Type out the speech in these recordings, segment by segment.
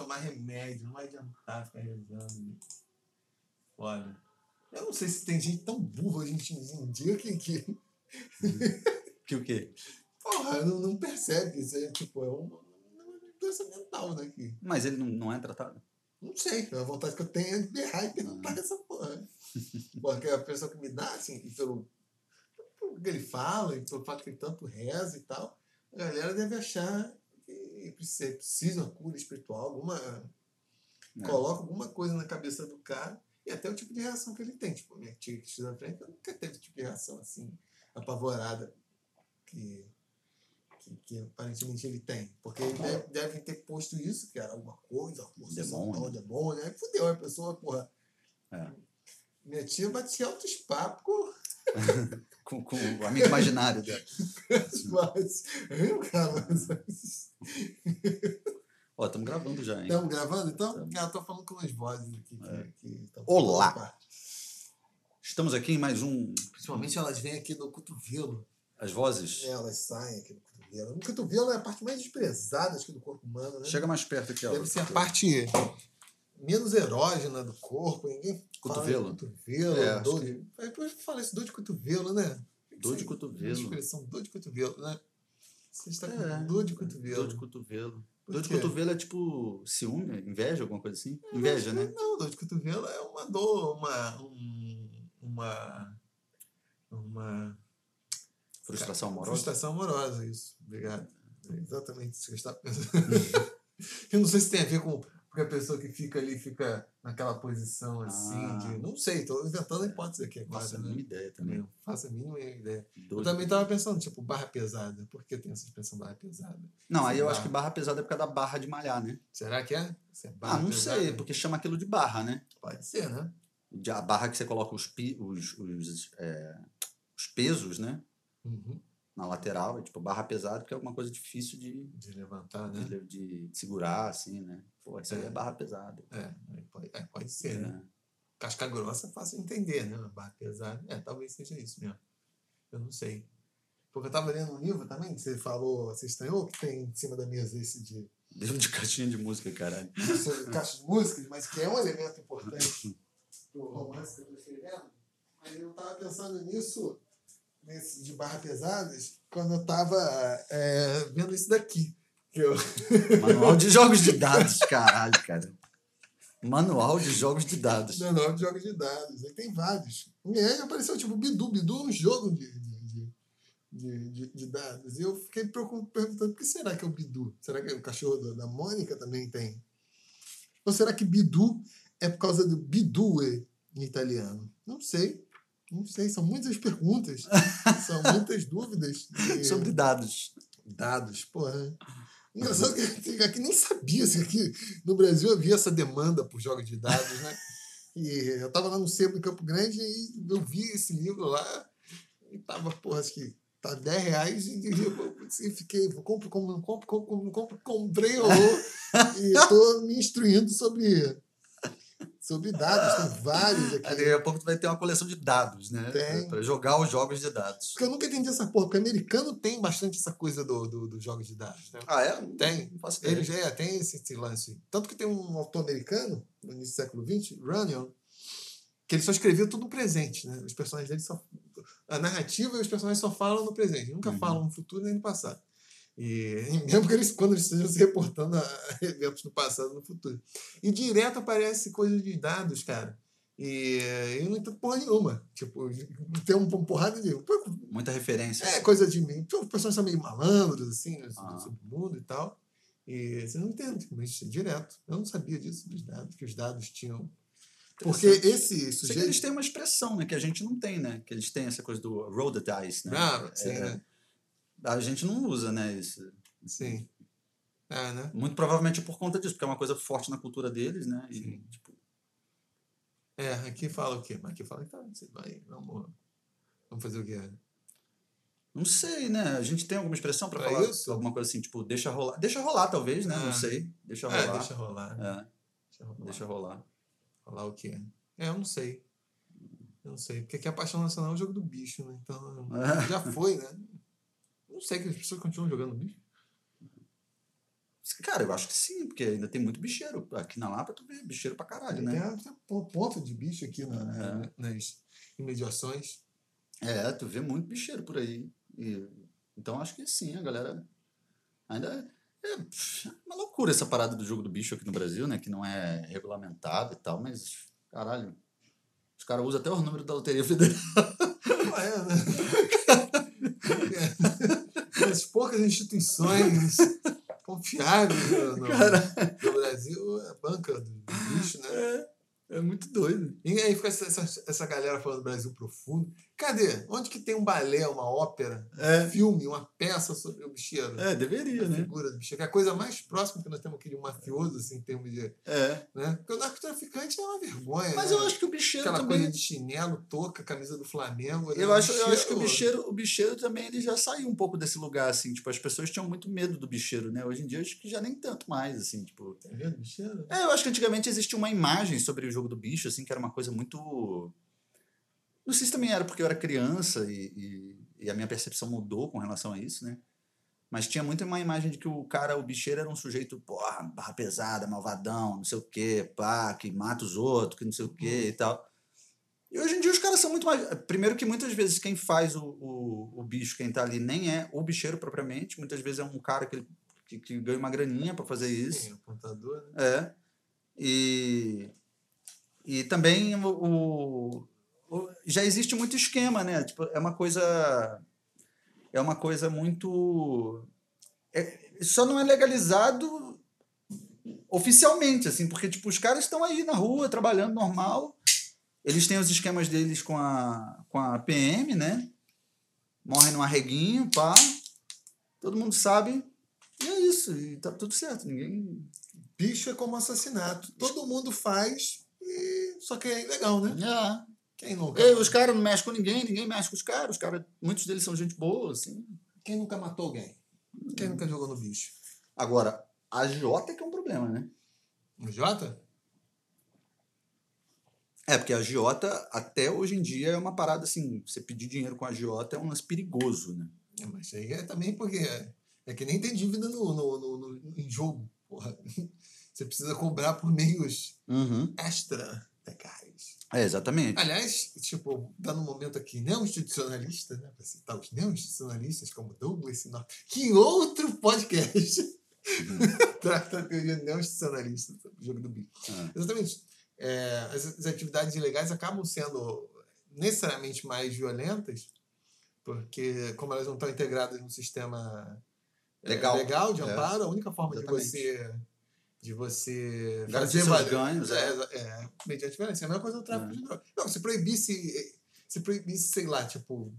tomar remédio, não vai adiantar ficar rezando. Foda. Eu não sei se tem gente tão burra hoje em dia que. que... que o quê? Porra, não, não percebe que isso é tipo, é uma, uma doença mental, né? Que... Mas ele não, não é tratado? Não sei, a vontade que eu tenho é de berrar e perguntar ah. essa porra. Porque a pessoa que me dá, assim, pelo, pelo que ele fala, e pelo fato que ele tanto reza e tal, a galera deve achar precisa, precisa uma cura espiritual, alguma. É. Coloca alguma coisa na cabeça do cara e até o tipo de reação que ele tem. Tipo, minha tia que estuda frente nunca teve tipo de reação assim, apavorada que, que, que aparentemente ele tem. Porque ele deve, deve, ter posto isso, que era alguma coisa, força demônio, demônio. Aí fudeu a pessoa, porra. É. Minha tia batia altos papos com, com o amigo imaginário dela. Mas, cara, Ó, estamos gravando já, hein? Estamos gravando, então? Tamo. Ah, tô falando com as vozes aqui. É. Que, Olá! Estamos aqui em mais um. Principalmente elas vêm aqui no cotovelo. As vozes? É, elas saem aqui do cotovelo. No cotovelo é a parte mais desprezada acho, do corpo humano, né? Chega mais perto aqui, ó. Deve ser a parte menos erógena do corpo. Ninguém cotovelo. Fala cotovelo, é, dor de. Que... Depois fala isso, dor de cotovelo, né? Dor de cotovelo. expressão dor de cotovelo, né? Você está com é, dor de cotovelo. Dor de cotovelo. Dor de cotovelo é tipo ciúme, inveja, alguma coisa assim? Inveja, não, né? Não, dor de cotovelo é uma dor, uma. Um, uma. Uma. Frustração amorosa? Frustração amorosa, isso. Obrigado. É exatamente isso que eu estava pensando. eu não sei se tem a ver com. Porque a pessoa que fica ali fica naquela posição assim ah. de. Não sei, estou inventando a hipótese aqui agora. Faço a mínima ideia também. Não faço a mínima ideia. Doido. Eu também estava pensando, tipo, barra pesada. Por que tem essa expressão barra pesada? Não, aí eu barra... acho que barra pesada é por causa da barra de malhar, né? Será que é? é ah, não pesada? sei, porque chama aquilo de barra, né? Pode ser, né? A barra que você coloca os, pi, os, os, é, os pesos, né? Uhum. Na lateral, é tipo barra pesada, porque é alguma coisa difícil de, de levantar, né? De, de, de segurar, assim, né? Pô, isso é. aí é barra pesada. É, pode, é, pode ser, né? é. Casca grossa é fácil de entender, né? Barra pesada. É, talvez seja isso mesmo. Eu não sei. Porque eu estava lendo um livro também, que você falou, você estranhou, que tem em cima da mesa esse de. Livro de caixinha de música, caralho. Caixa de músicas, mas que é um elemento importante do romance que eu estou escrevendo. Mas eu estava pensando nisso, nesse de barra pesadas, quando eu estava é, vendo isso daqui. Eu... Manual de jogos de dados, caralho, cara. Manual de jogos de dados. Manual de jogos de dados. Aí tem vários. E aí apareceu tipo Bidu. Bidu é um jogo de, de, de, de, de dados. E eu fiquei perguntando: por que será que é o Bidu? Será que o cachorro da Mônica também tem? Ou será que Bidu é por causa do Bidu em italiano? Não sei. Não sei. São muitas perguntas. são muitas dúvidas. Sobre dados. Dados, porra. Engraçado que aqui nem sabia se aqui no Brasil havia essa demanda por jogos de dados, né? E eu estava lá no Sebo em Campo Grande e eu vi esse livro lá e tava, porra, acho que tá 10 reais e, e fiquei, compro, compro, compro, compro, compro, comprei horror e estou me instruindo sobre sobre dados, tem vários aqui. Daqui a pouco tu vai ter uma coleção de dados, né? Tem. Para jogar os jogos de dados. Porque eu nunca entendi essa porra, porque o americano tem bastante essa coisa do, do, do jogos de dados, né? Ah, é? Tem. Ele já é, tem esse, esse, lance. Tanto que tem um autor americano, no início do século XX, Runyon, que ele só escrevia tudo no presente, né? Os personagens dele só. A narrativa e os personagens só falam no presente, nunca uhum. falam no futuro nem no passado. E, mesmo que eles, quando eles estejam se reportando a eventos do passado no futuro. E direto aparece coisa de dados, cara. E eu não entendo porra nenhuma. Tipo, tem uma porrada de. Muita referência. É, coisa de mim. Os personagens são meio malandros, assim, ah. sobre o mundo e tal. E você não entende, mas direto. Eu não sabia disso, dos dados, que os dados tinham. Porque esse sujeito. eles têm uma expressão, né? Que a gente não tem, né? Que eles têm essa coisa do roll the dice, né? Ah, sim, é, né? A gente não usa, né? Isso. Sim. É, né? Muito provavelmente por conta disso, porque é uma coisa forte na cultura deles, né? E, Sim. tipo... É, aqui fala o quê? Mas aqui fala que tá, você vai, vamos, vamos fazer o quê? Não sei, né? A gente tem alguma expressão para falar isso? alguma coisa assim, tipo, deixa rolar. Deixa rolar, talvez, né? Ah. Não sei. Deixa é, rolar. É, deixa rolar. É. Deixa rolar. Deixa rolar. Rolar o quê? É, eu não sei. Eu não sei. Porque aqui a Paixão Nacional é o jogo do bicho, né? Então, já foi, né? Não sei que as pessoas continuam jogando bicho. Cara, eu acho que sim, porque ainda tem muito bicheiro. Aqui na Lapa tu vê bicheiro pra caralho, né? Tem, ponto de bicho aqui na, é. nas imediações. É, tu vê muito bicheiro por aí. E, então acho que sim, a galera ainda. É, é uma loucura essa parada do jogo do bicho aqui no Brasil, né? Que não é regulamentado e tal, mas, caralho, os caras usam até o número da Loteria Federal. É, né? é. As poucas instituições confiáveis no, no, no Brasil, a banca do bicho, né? É. É muito doido. E aí fica essa, essa, galera falando Brasil profundo. Cadê? Onde que tem um balé, uma ópera, é. um filme, uma peça sobre o bicheiro? É, deveria, né? figura do bicheiro. É a coisa mais próxima que nós temos aqui de um mafioso, assim, em termos de. É. Né? Porque o narcotraficante é uma vergonha. Mas né? eu acho que o bicheiro Aquela também... coisa de chinelo, touca, camisa do Flamengo. Né? Eu, acho, eu acho que o bicheiro, o bicheiro também ele já saiu um pouco desse lugar, assim. Tipo, as pessoas tinham muito medo do bicheiro, né? Hoje em dia acho que já nem tanto mais, assim, tipo. Tem medo do bicheiro? É, eu acho que antigamente existia uma imagem sobre o jogo do bicho, assim, que era uma coisa muito. Não sei se também era porque eu era criança e, e, e, a minha percepção mudou com relação a isso, né? Mas tinha muito uma imagem de que o cara, o bicheiro, era um sujeito, porra, barra pesada, malvadão, não sei o quê, pá, que mata os outros, que não sei o quê uhum. e tal. E hoje em dia os caras são muito mais. Primeiro, que muitas vezes quem faz o, o, o bicho, quem tá ali, nem é o bicheiro propriamente. Muitas vezes é um cara que, que, que ganha uma graninha para fazer isso. Sim, apontador, né? É. E, e também o, o, já existe muito esquema, né? Tipo, é uma coisa é uma coisa muito é, só não é legalizado oficialmente, assim, porque tipo os caras estão aí na rua trabalhando normal. Eles têm os esquemas deles com a com a PM, né? Morrem no arreguinho, pá. Todo mundo sabe. E é isso, e tá tudo certo. Ninguém bicho é como assassinato. Todo mundo faz e... Só que é ilegal, né? É. Quem nunca? E, os caras não mexem com ninguém, ninguém mexe com os caras. Os caras, muitos deles são gente boa, assim. Quem nunca matou alguém? Quem hum. nunca jogou no bicho? Agora, a Jota é que é um problema, né? A Jota? É, porque a Jota, até hoje em dia, é uma parada assim, você pedir dinheiro com a Jota é um lance perigoso, né? É, mas isso aí é também porque é, é que nem tem dívida no, no, no, no em jogo, porra. Você precisa cobrar por meios uhum. extra precários. É, exatamente. Aliás, tipo, tá no momento aqui não institucionalista, né? Para citar os não institucionalistas como Douglas Sinop, que em outro podcast uhum. trata a teoria não institucionalista do jogo do bico. Uhum. Exatamente. É, as, as atividades ilegais acabam sendo necessariamente mais violentas, porque como elas não estão integradas no sistema legal, legal de é. amparo, é. a única forma Exatamente. de você de você fazer valer ganhos, é, é, é, mediante violência. É a mesma coisa do tráfico é. de drogas. Não, se proibisse, se proibisse, sei lá, tipo,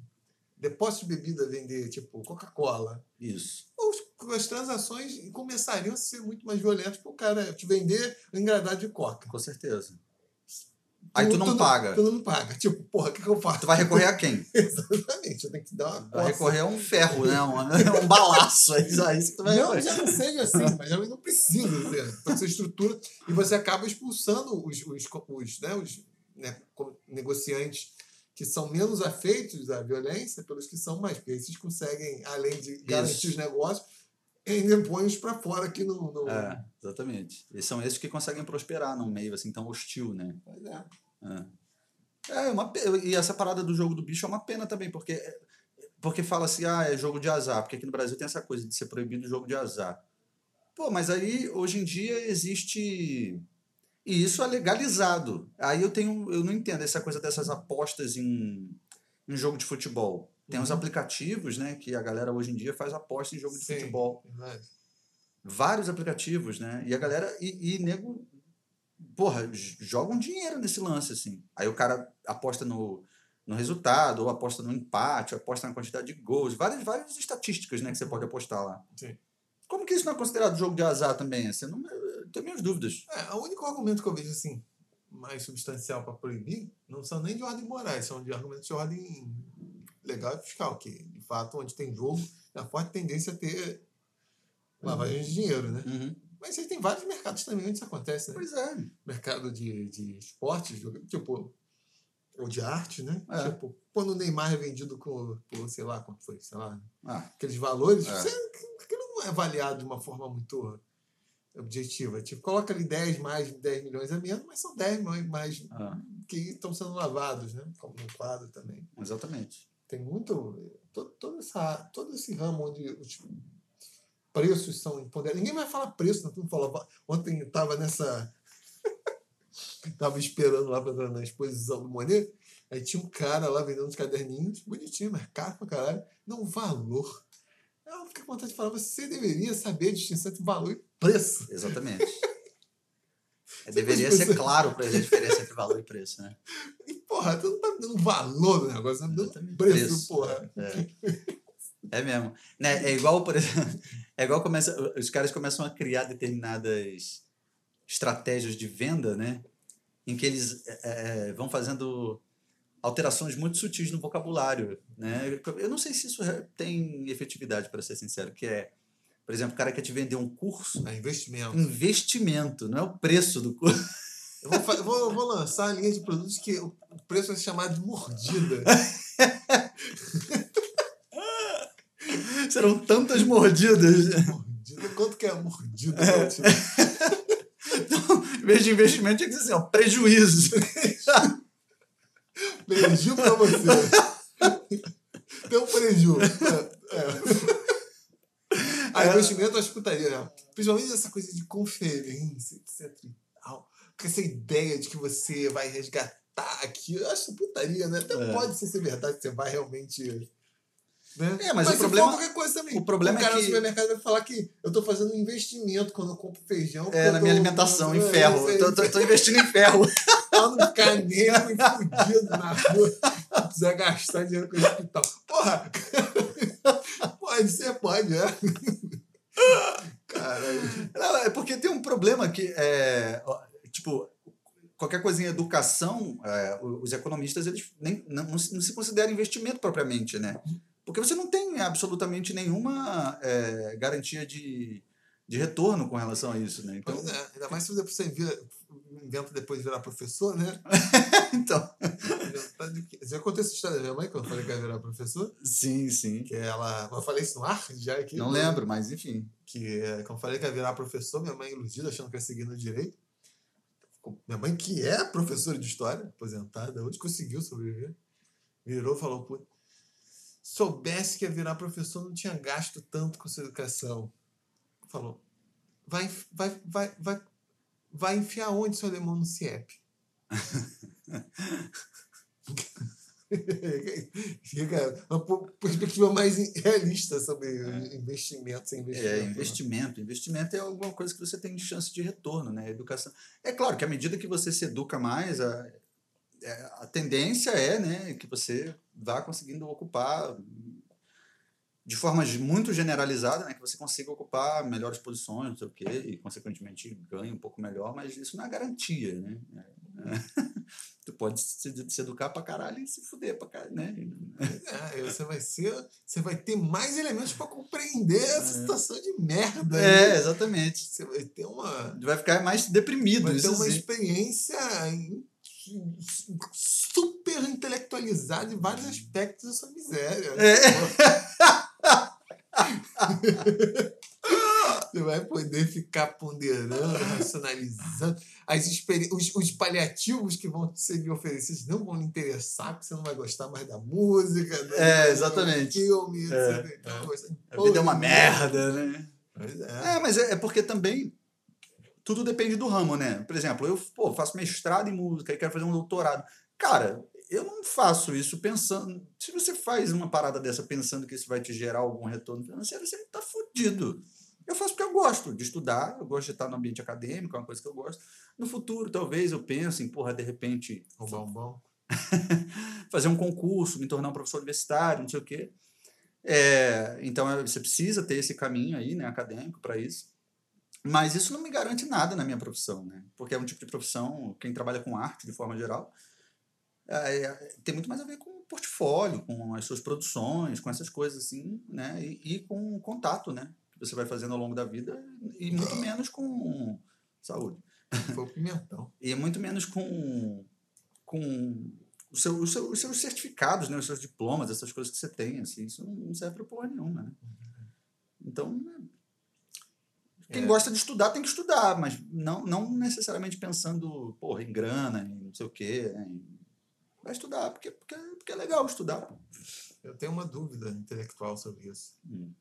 depósito de bebida vender, tipo, Coca-Cola. Isso. as transações começariam a ser muito mais violentas para o cara te vender um engradado de Coca. Com certeza. Aí tu, tu não tu paga. Tu não paga. Tipo, porra, o que, que eu faço? Tu vai recorrer a quem? Exatamente. Eu tenho que dar uma Vai recorrer a um ferro, né? Um, um balaço. É isso que tu vai Não, já não seja assim, mas já não precisa ser. Pode ser estrutura. E você acaba expulsando os, os, os, né, os né, negociantes que são menos afeitos à violência pelos que são mais. Porque esses conseguem, além de garantir isso. os negócios, ainda põe-os para fora aqui no, no... É, exatamente. E são esses que conseguem prosperar num meio assim tão hostil, né? Pois é. É, é uma, e essa parada do jogo do bicho é uma pena também, porque, porque fala assim, ah, é jogo de azar, porque aqui no Brasil tem essa coisa de ser proibido o jogo de azar. Pô, mas aí hoje em dia existe. E isso é legalizado. Aí eu tenho. Eu não entendo essa coisa dessas apostas em, em jogo de futebol. Tem uhum. os aplicativos, né? Que a galera hoje em dia faz aposta em jogo de Sim, futebol. Verdade. Vários aplicativos, né? E a galera. E, e nego porra, jogam dinheiro nesse lance, assim. Aí o cara aposta no, no resultado, ou aposta no empate, ou aposta na quantidade de gols, várias, várias estatísticas, né, que você pode apostar lá. Sim. Como que isso não é considerado jogo de azar também? Assim, não, eu tenho minhas dúvidas. É, o único argumento que eu vejo, assim, mais substancial para proibir, não são nem de ordem morais, são de argumentos de ordem legal e fiscal, que, de fato, onde tem jogo, a forte tendência a ter lavagem uhum. de dinheiro, né? Uhum. Mas aí tem vários mercados também onde isso acontece, né? Pois é. Mercado de, de esportes, tipo, ou de arte, né? É. Tipo, quando o Neymar é vendido com, por, sei lá, quanto foi, sei lá, ah. aqueles valores, é. aquilo não é avaliado de uma forma muito objetiva. Tipo, coloca ali 10 mais, 10 milhões a menos, mas são 10 milhões mais Ah, que estão sendo lavados, né? Como no quadro também. exatamente. Tem muito. Todo, todo, essa, todo esse ramo onde os preços são imponderados. Ninguém vai falar preço, né? Todo fala. Ontem eu estava nessa. Estava esperando lá para na exposição do Monet. Aí tinha um cara lá vendendo uns caderninhos, bonitinho, mas caro pra caralho. Não, valor. Eu fiquei com vontade de falar, você deveria saber a distinção entre valor e preço. Exatamente. É, deveria ser claro para a diferença entre valor e preço, né? Porra, tu não tá dando valor no negócio, tá dando preço, Preço, porra. É. É mesmo. Né? É igual, por exemplo, é igual começa, os caras começam a criar determinadas estratégias de venda, né? Em que eles é, é, vão fazendo alterações muito sutis no vocabulário, né? Eu não sei se isso tem efetividade, para ser sincero, que é, por exemplo, o cara quer te vender um curso, É investimento. investimento, não é o preço do curso. Eu vou, eu vou, eu vou lançar a linha de produtos que o preço vai ser chamado de mordida. Serão tantas mordidas. mordida. Quanto que é a mordida? Então, em vez de investimento, tinha que ser assim, ó, prejuízo. Preju pra você. Tem um preju. É. é. Ah, investimento eu acho putaria, né? Principalmente essa coisa de conferência, etc. Com essa ideia de que você vai resgatar aqui. Eu acho putaria, né? Até É. pode ser, ser verdade que você vai realmente. Né? É, mas o se problema- qualquer coisa também. o problema o cara é no que- supermercado vai falar que eu tô fazendo um investimento quando eu compro feijão. É, na minha alimentação, em É, ferro. aí. Tô, tô- tô investindo em ferro. Tá no caneco e fudido na rua. Precisa gastar dinheiro com o hospital. Porra! Pode ser, pode, é. Caralho. Não, é porque tem um problema que, é, tipo, qualquer coisa em educação, é, os economistas eles nem, não, não se consideram investimento propriamente, né? Porque você não tem absolutamente nenhuma é, garantia de, de retorno com relação a isso, né? Então, é, ainda mais se você vira, inventa depois de virar professor, né? então? Já contei essa história da minha mãe quando eu falei que ia virar professor? sim, sim. Que ela. Eu falei isso no ar já aqui? Não lembro, mas enfim. Que é, quando eu falei que ia virar professor, minha mãe iludida, achando que ia seguir no direito. Minha mãe, que é professora de história, aposentada, hoje conseguiu sobreviver. Virou e falou: Pô, soubesse que ia virar professor, não tinha gasto tanto com sua educação. Falou: vai, vai, vai, vai, vai enfiar onde seu alemão no CIEP? Fica uma perspectiva mais realista sobre investimento sem investimento. É, né? investimento. Investimento é alguma coisa que você tem chance de retorno, né? Educação. É claro que à medida que você se educa mais, a, é, a tendência é né, que você vá conseguindo ocupar de forma muito generalizada, né, que você consiga ocupar melhores posições, não sei o quê, e consequentemente ganhe um pouco melhor, mas isso não é garantia, né? É- é. tu pode se, se educar pra caralho e se fuder pra caralho, né? É, aí você vai ser. Você vai ter mais elementos para compreender essa situação de merda. É, né? exatamente. Você vai ter uma. Vai ficar mais deprimido, Vai ter uma sim. experiência super intelectualizada em vários aspectos da sua miséria. É. Você vai poder ficar ponderando, racionalizando. As experi- os, os paliativos que vão ser lhe oferecidos não vão lhe interessar, porque você não vai gostar mais da música, do, É, do exatamente. filme, É, etc. Então, de A vida é uma porra merda, né? Pois é. É, mas é, é porque também tudo depende do ramo, né? Por exemplo, eu pô, faço mestrado em música e quero fazer um doutorado. Cara, eu não faço isso pensando. Se você faz uma parada dessa pensando que isso vai te gerar algum retorno financeiro, você tá fudido. Eu faço porque eu gosto de estudar, eu gosto de estar no ambiente acadêmico, é uma coisa que eu gosto. No futuro, talvez eu pense em, porra, de repente, Roubar um bom. fazer um concurso, me tornar um professor universitário, não sei o quê. É, então é, você precisa ter esse caminho aí, né, acadêmico para isso. Mas isso não me garante nada na minha profissão, né? Porque é um tipo de profissão, quem trabalha com arte de forma geral, é, é, tem muito mais a ver com o portfólio, com as suas produções, com essas coisas assim, né? E, e com o contato, né? Você vai fazendo ao longo da vida e muito menos com saúde. Foi o pimentão. E muito menos com, com o seu, o seu- os seus certificados, né? os seus diplomas, essas coisas que você tem. Assim, isso não serve para porra nenhuma. Né? Então, Quem É. gosta de estudar tem que estudar, mas não, não necessariamente pensando, porra, em grana, em não sei o quê. em- Vai estudar, porque, porque, porque é legal estudar. Eu tenho uma dúvida intelectual sobre isso. Hum.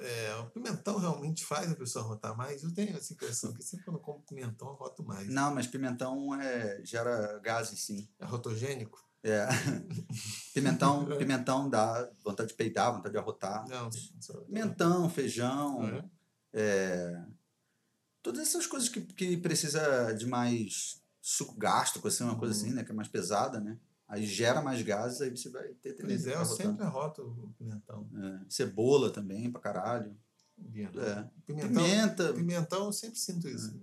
É, o pimentão realmente faz a pessoa rotar mais? Eu tenho essa impressão que sempre quando eu como pimentão eu roto mais. Não, mas pimentão é, gera gases, sim. É rotogênico? É. Pimentão, pimentão dá vontade de peidar, vontade de arrotar. Não. Pimentão, feijão, É. é, todas essas coisas que, que precisa de mais suco gástrico, assim, uma coisa Uhum. assim, né? Que é mais pesada, né? Aí gera mais gases, aí você vai ter Pois tendência é, a eu sempre arroto o pimentão. É, Cebola também, pra caralho. É. Pimentão, Pimenta. pimentão, eu sempre sinto isso.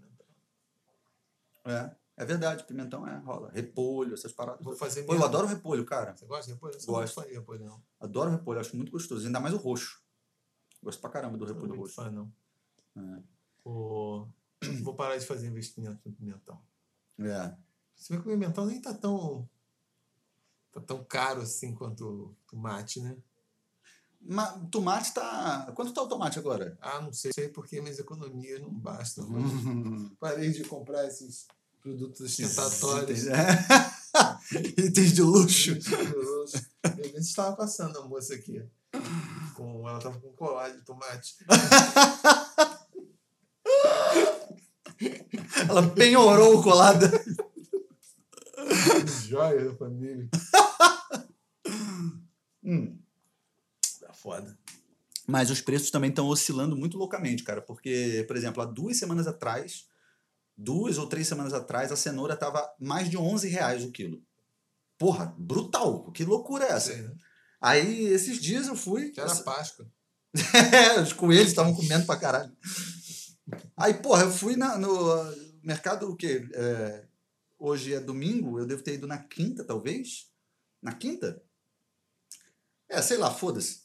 É, é verdade, pimentão é, rola. Repolho, essas paradas. Vou fazer Pô, eu adoro repolho, cara. Você gosta de repolho? Eu Gosto. de repolho, não. Adoro repolho, acho muito gostoso. Ainda mais o roxo. Gosto pra caramba do Sou repolho muito roxo. fã, não. É. O- Vou parar de fazer investimento no pimentão. É. Se bem que o pimentão nem tá tão, tá tão caro assim quanto o tomate, né? Mas tomate tá. Quanto tá o tomate agora? Ah, não sei, sei porque minhas economias não bastam. Parei de comprar esses produtos ostentatórios. Itens de luxo. Eu nem estava passando a moça aqui. Com, ela tava com colar de tomate. Ela penhorou o colada. Joia da família. Hum. Tá foda. Mas os preços também estão oscilando muito loucamente, cara. Porque, por exemplo, há duas semanas atrás, duas ou três semanas atrás, a cenoura tava mais de 11 reais o quilo. Porra, brutal. Que loucura é essa? Sei, né? Aí, esses dias eu fui. Que era Páscoa. É, os coelhos estavam comendo pra caralho. Aí, porra, eu fui na- no ah, mercado, o quê? É, hoje é domingo, eu devo ter ido na quinta, talvez? Na quinta? É, sei lá, foda-se.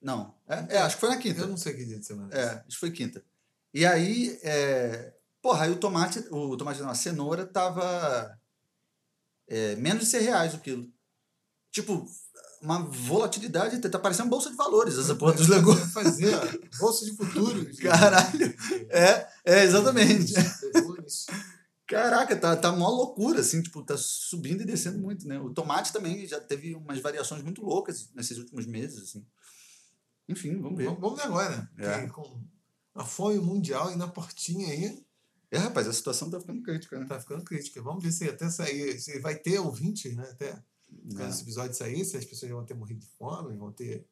Não, é, é, acho que foi na quinta. Eu não sei que dia de semana. É, acho que foi quinta. E aí, é, porra, aí o tomate, o tomate não, a cenoura tava é, menos de 100 reais o quilo. Tipo, uma volatilidade, tá parecendo bolsa de valores essa porra dos legumes. Fazer ó, bolsa de futuro. Caralho. É, é, exatamente. Caraca, tá, tá uma loucura, assim, tipo, tá subindo e descendo muito, né? O tomate também já teve umas variações muito loucas nesses últimos meses, assim. Enfim, vamos ver. Vamos vamos ver agora. É. Que Com a fome mundial e na portinha aí, É, rapaz, a situação tá ficando crítica, né? tá ficando crítica. Vamos ver se até sair, se vai ter ouvintes, né? Até quando É. esse episódio sair, se as pessoas vão ter morrido de fome, vão ter,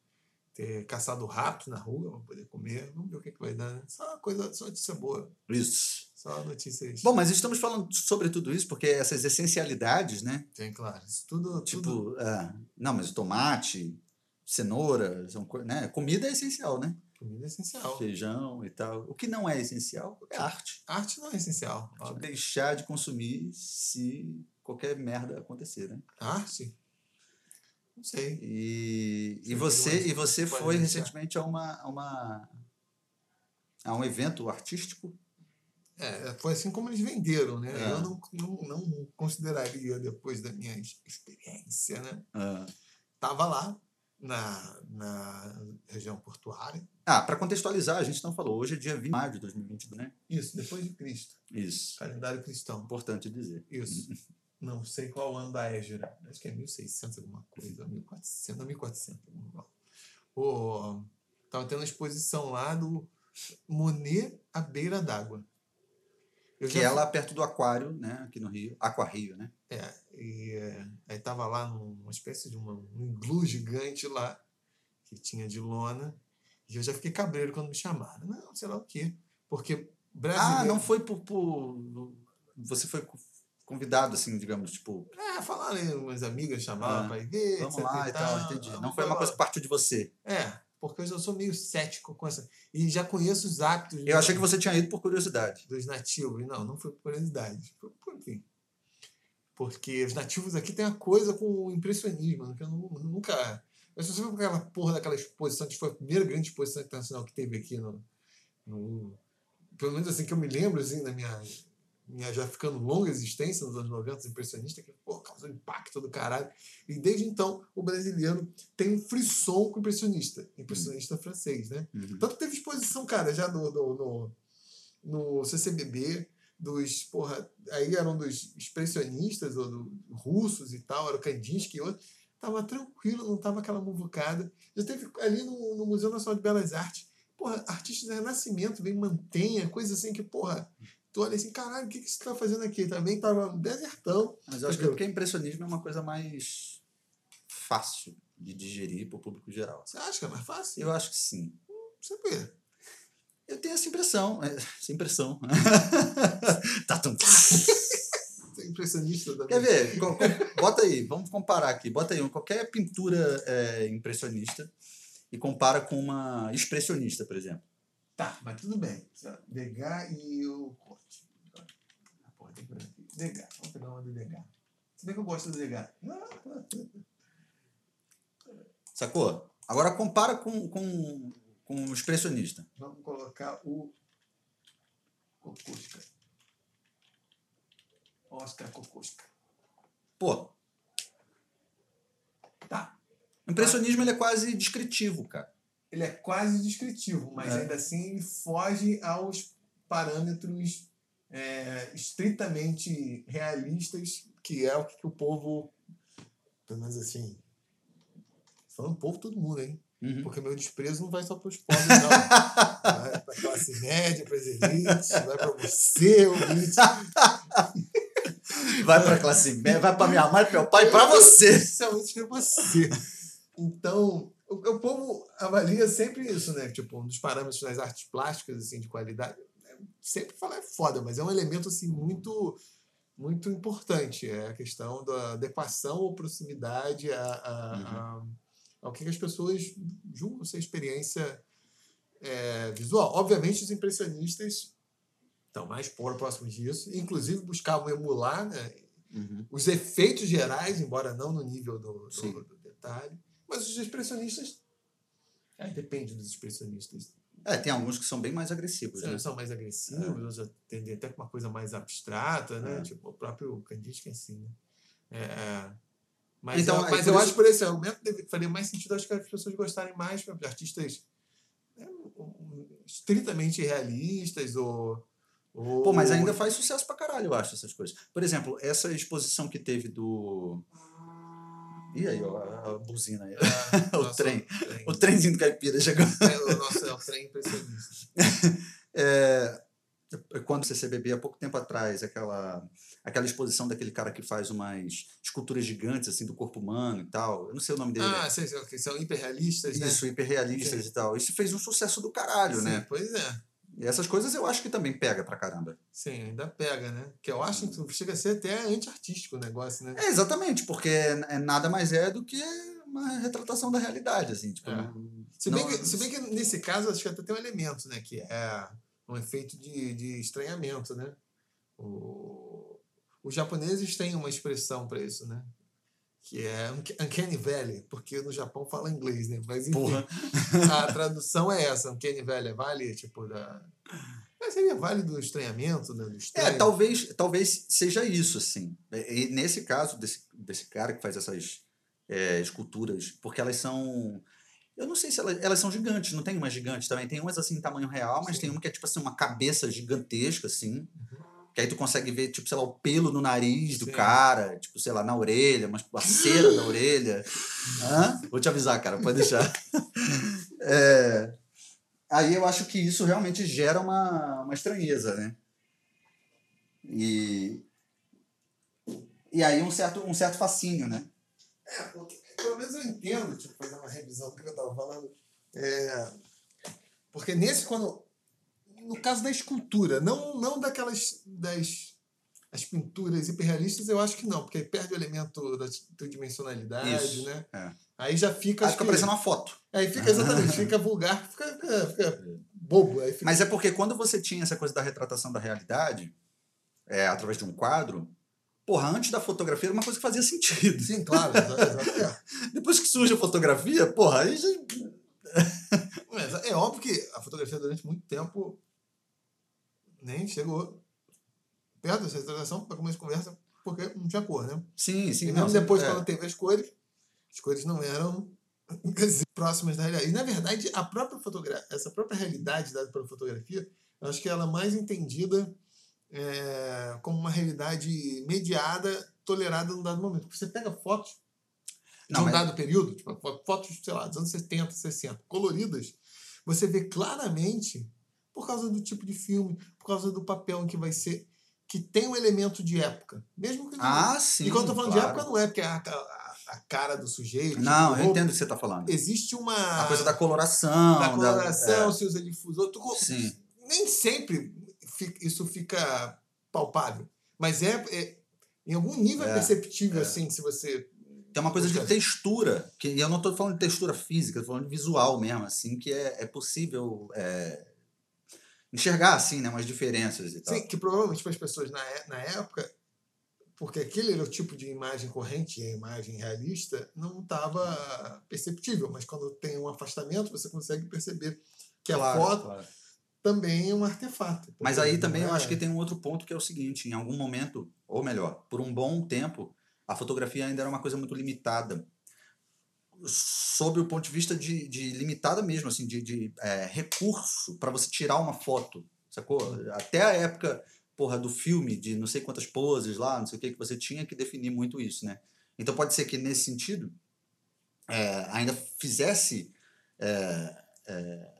ter caçado rato na rua, vão poder comer. Vamos ver o que, que vai dar, né? Só uma coisa, só notícia boa. Isso. Só notícias. Bom, mas estamos falando sobre tudo isso porque essas essencialidades, né? Tem, claro. Isso tudo. Tipo, tudo é, não, mas o tomate, cenoura, são, né? comida é essencial, né? comida é essencial. Feijão e tal. O que não é essencial é arte. Arte não é essencial. Tipo, deixar de consumir se qualquer merda acontecer, né? Arte? Não sei. E, e você, e você foi recentemente a uma, a uma a um evento artístico. É, foi assim como eles venderam, né? É. Eu não, não, não consideraria, depois da minha experiência, né? Ah, Tava lá na, na região portuária. Ah, para contextualizar, a gente não falou. Hoje é dia 20 de maio de 2022, né? Isso, depois de Cristo. Isso. Calendário cristão. Importante dizer. Isso. Não sei qual ano da Égira. Acho que é 1600 alguma coisa. 1400, 1400. alguma coisa. O, tava tendo uma exposição lá do Monet à beira d'água. Que é lá perto do aquário, né? Aqui no Rio. Aqua Rio, né? É, e é, aí tava lá numa espécie de uma, um iglu gigante lá, que tinha de lona, e eu já fiquei cabreiro quando me chamaram. Não, sei lá o quê. Porque brasileiro... Ah, não foi por, por- Você foi convidado, assim, digamos, tipo, É, falaram aí, umas amigas chamaram Ah, pra ir ver, vamos lá e tal, entendi. Não foi uma coisa que partiu de você. É, porque eu já sou meio cético com essa... E já conheço os hábitos Eu achei que você tinha ido por curiosidade. dos nativos. Não, não foi por curiosidade. Foi por, enfim. Porque os nativos aqui têm uma coisa com o impressionismo, né, que eu nu- nunca. Eu só sei aquela porra daquela exposição, que foi a primeira grande exposição internacional que teve aqui no. no pelo menos assim que eu me lembro, assim, na minha, minha já ficando longa existência nos anos 90, impressionista, que pô, causou impacto do caralho. E desde então, o brasileiro tem um frisson com o impressionista. Impressionista uhum. francês, né? Uhum. Tanto teve exposição, cara, já no, no, no, no CCBB, dos, porra, aí eram dos expressionistas, ou do, russos e tal, era o Kandinsky e outro. Tava tranquilo, não tava aquela muvucada. Já teve ali no, no Museu Nacional de Belas Artes, porra, artistas do Renascimento, vem mantenha, coisa assim que, porra, tu olha assim, caralho, o que, que você tá fazendo aqui? Também tava um desertão. Mas eu acho que é porque impressionismo é uma coisa mais fácil de digerir para o público geral. Você acha que é mais fácil? Eu acho que sim. Vê. Eu tenho essa impressão. É, essa impressão. tá tão. É impressionista também. Quer ver? Bota aí, vamos comparar aqui. Bota aí qualquer pintura é, impressionista e compara com uma expressionista, por exemplo. Tá, mas tudo bem. Degas e o Corte. Ah, porra, tem que ver aqui. Degas. Vamos pegar uma do Degas. Se bem que eu gosto do Degas. Sacou? Agora compara com, com, com o expressionista. Vamos colocar o Kokushka. Oscar Kokushka. Pô. Tá. O impressionismo ele é quase descritivo, cara ele é quase descritivo, mas é. ainda assim ele foge aos parâmetros é, estritamente realistas, que é o que, o povo, pelo menos assim, falando povo todo mundo, hein? Uhum. Porque meu desprezo não vai só para os pobres, não. vai para a classe média, para as elites, vai para você, ouvinte. Vai para a classe média, vai para minha mãe, para meu pai, para você. Especialmente para você. Então, o, o, povo avalia sempre isso, né? Tipo, um dos parâmetros das artes plásticas, assim, de qualidade. Né? Sempre falar é foda, mas é um elemento, assim, muito muito importante. É a questão da adequação ou proximidade a, a, uhum. a, ao que as pessoas julgam ser experiência é, visual. Obviamente, os impressionistas estão mais por próximos disso, inclusive buscavam emular né, uhum. os efeitos gerais, embora não no nível do, do, do detalhe. Mas os expressionistas. Aí depende dos expressionistas. É, tem alguns que são bem mais agressivos. Né? São mais agressivos, é. tendem até com uma coisa mais abstrata, né? É. Tipo, o próprio Kandinsky é assim, né? É, é. mas então, eu, mas eu isso... acho que por esse argumento faria mais sentido acho que as pessoas gostarem mais de artistas né, estritamente realistas ou, ou. Pô, mas ainda faz sucesso pra caralho, eu acho, essas coisas. Por exemplo, essa exposição que teve do. E aí, ó, a buzina aí. Ah, o, trem, trem. O trenzinho do caipira chegou. É, nossa, é um trem impressionista. é, quando o CCBB, há pouco tempo atrás, aquela, aquela exposição daquele cara que faz umas esculturas gigantes assim do corpo humano e tal. Eu não sei o nome dele. Ah, sei, sei, são hiperrealistas, né? Isso, hiperrealistas e tal. Isso fez um sucesso do caralho, Sim, né? Pois é. E essas coisas eu acho que também pega pra caramba. Sim, ainda pega, né? Que eu acho que chega a ser até anti-artístico o negócio, né? É, exatamente, porque é nada mais é do que uma retratação da realidade, assim. Tipo, é. se, bem não... que, se bem que nesse caso acho que até tem um elemento, né? Que é um efeito de, de estranhamento, né? O, os japoneses têm uma expressão para isso, né? Que é Uncanny Valley, porque no Japão fala inglês, né? Mas enfim, Porra. a tradução é essa, Uncanny Valley, vale tipo da... Mas seria vale do estranhamento, né? Do É, talvez, talvez seja isso, assim. E nesse caso desse, desse cara que faz essas é, esculturas, porque elas são... Eu não sei se elas, elas são gigantes, não tem umas gigantes também. Tem umas assim tamanho real, mas Sim. tem uma que é tipo assim, uma cabeça gigantesca, assim. Uhum. Que aí tu consegue ver, tipo, sei lá, o pelo no nariz do Sim. cara, tipo, sei lá, na orelha, mas a cera da orelha. Hã? Vou te avisar, cara, pode deixar. é, aí eu acho que isso realmente gera uma, uma estranheza, né? E, e aí um certo, um certo fascínio, né? É, pelo menos eu entendo, tipo, fazer uma revisão do que eu estava falando. É, porque nesse, quando no caso da escultura, não, não daquelas das as pinturas hiperrealistas, eu acho que não, porque perde o elemento da tridimensionalidade, Isso, né? É. Aí já fica. Aí fica parecendo uma foto. Aí fica, exatamente, fica vulgar, fica, fica, fica bobo. Fica... Mas é porque quando você tinha essa coisa da retratação da realidade, é, através de um quadro, porra, antes da fotografia era uma coisa que fazia sentido. Sim, claro. É. Depois que surge a fotografia, porra, aí já. é óbvio que a fotografia durante muito tempo nem chegou perto dessa retratação, para começo de conversa, porque não tinha cor, né? Sim, sim. E não, mesmo depois, é. quando teve as cores, as cores não eram próximas da realidade. E, na verdade, a própria fotografia, essa própria realidade dada pela fotografia, eu acho que ela é mais entendida é, como uma realidade mediada, tolerada num dado momento. Porque você pega fotos de Não, um mas- dado período, tipo, fo- fotos, sei lá, dos anos 70, 60, coloridas, você vê claramente, por causa do tipo de filme, por causa do papel em que vai ser, que tem um elemento de época. Mesmo que não. Ah, sim. e quando eu tô falando de claro. época, não é porque é a, a, a cara do sujeito. Não, tipo, eu entendo o que você está falando. Existe uma. A coisa da coloração. da da- coloração, é, se usa difusor. tu- sim. nem sempre isso fica palpável. Mas é, é- em algum nível é, É, perceptível, é. assim, se você. Tem uma coisa de textura, que eu não estou falando de textura física, estou falando de visual mesmo, assim, que é, é possível é, enxergar, assim, né, umas diferenças e tal. Sim, que provavelmente para as pessoas na, é- na época, porque aquele era o tipo de imagem corrente, a imagem realista, não estava perceptível. Mas quando tem um afastamento, você consegue perceber que Claro, a foto claro. também é um artefato. Mas aí também eu é- acho que tem um outro ponto que é o seguinte, em algum momento, ou melhor, por um bom tempo, a fotografia ainda era uma coisa muito limitada. Sob o ponto de vista de, de limitada mesmo, assim, de, de é, recurso para você tirar uma foto, sacou? Até a época, porra, do filme, de não sei quantas poses lá, não sei o que, que você tinha que definir muito isso, né? Então pode ser que nesse sentido é, ainda fizesse é, é,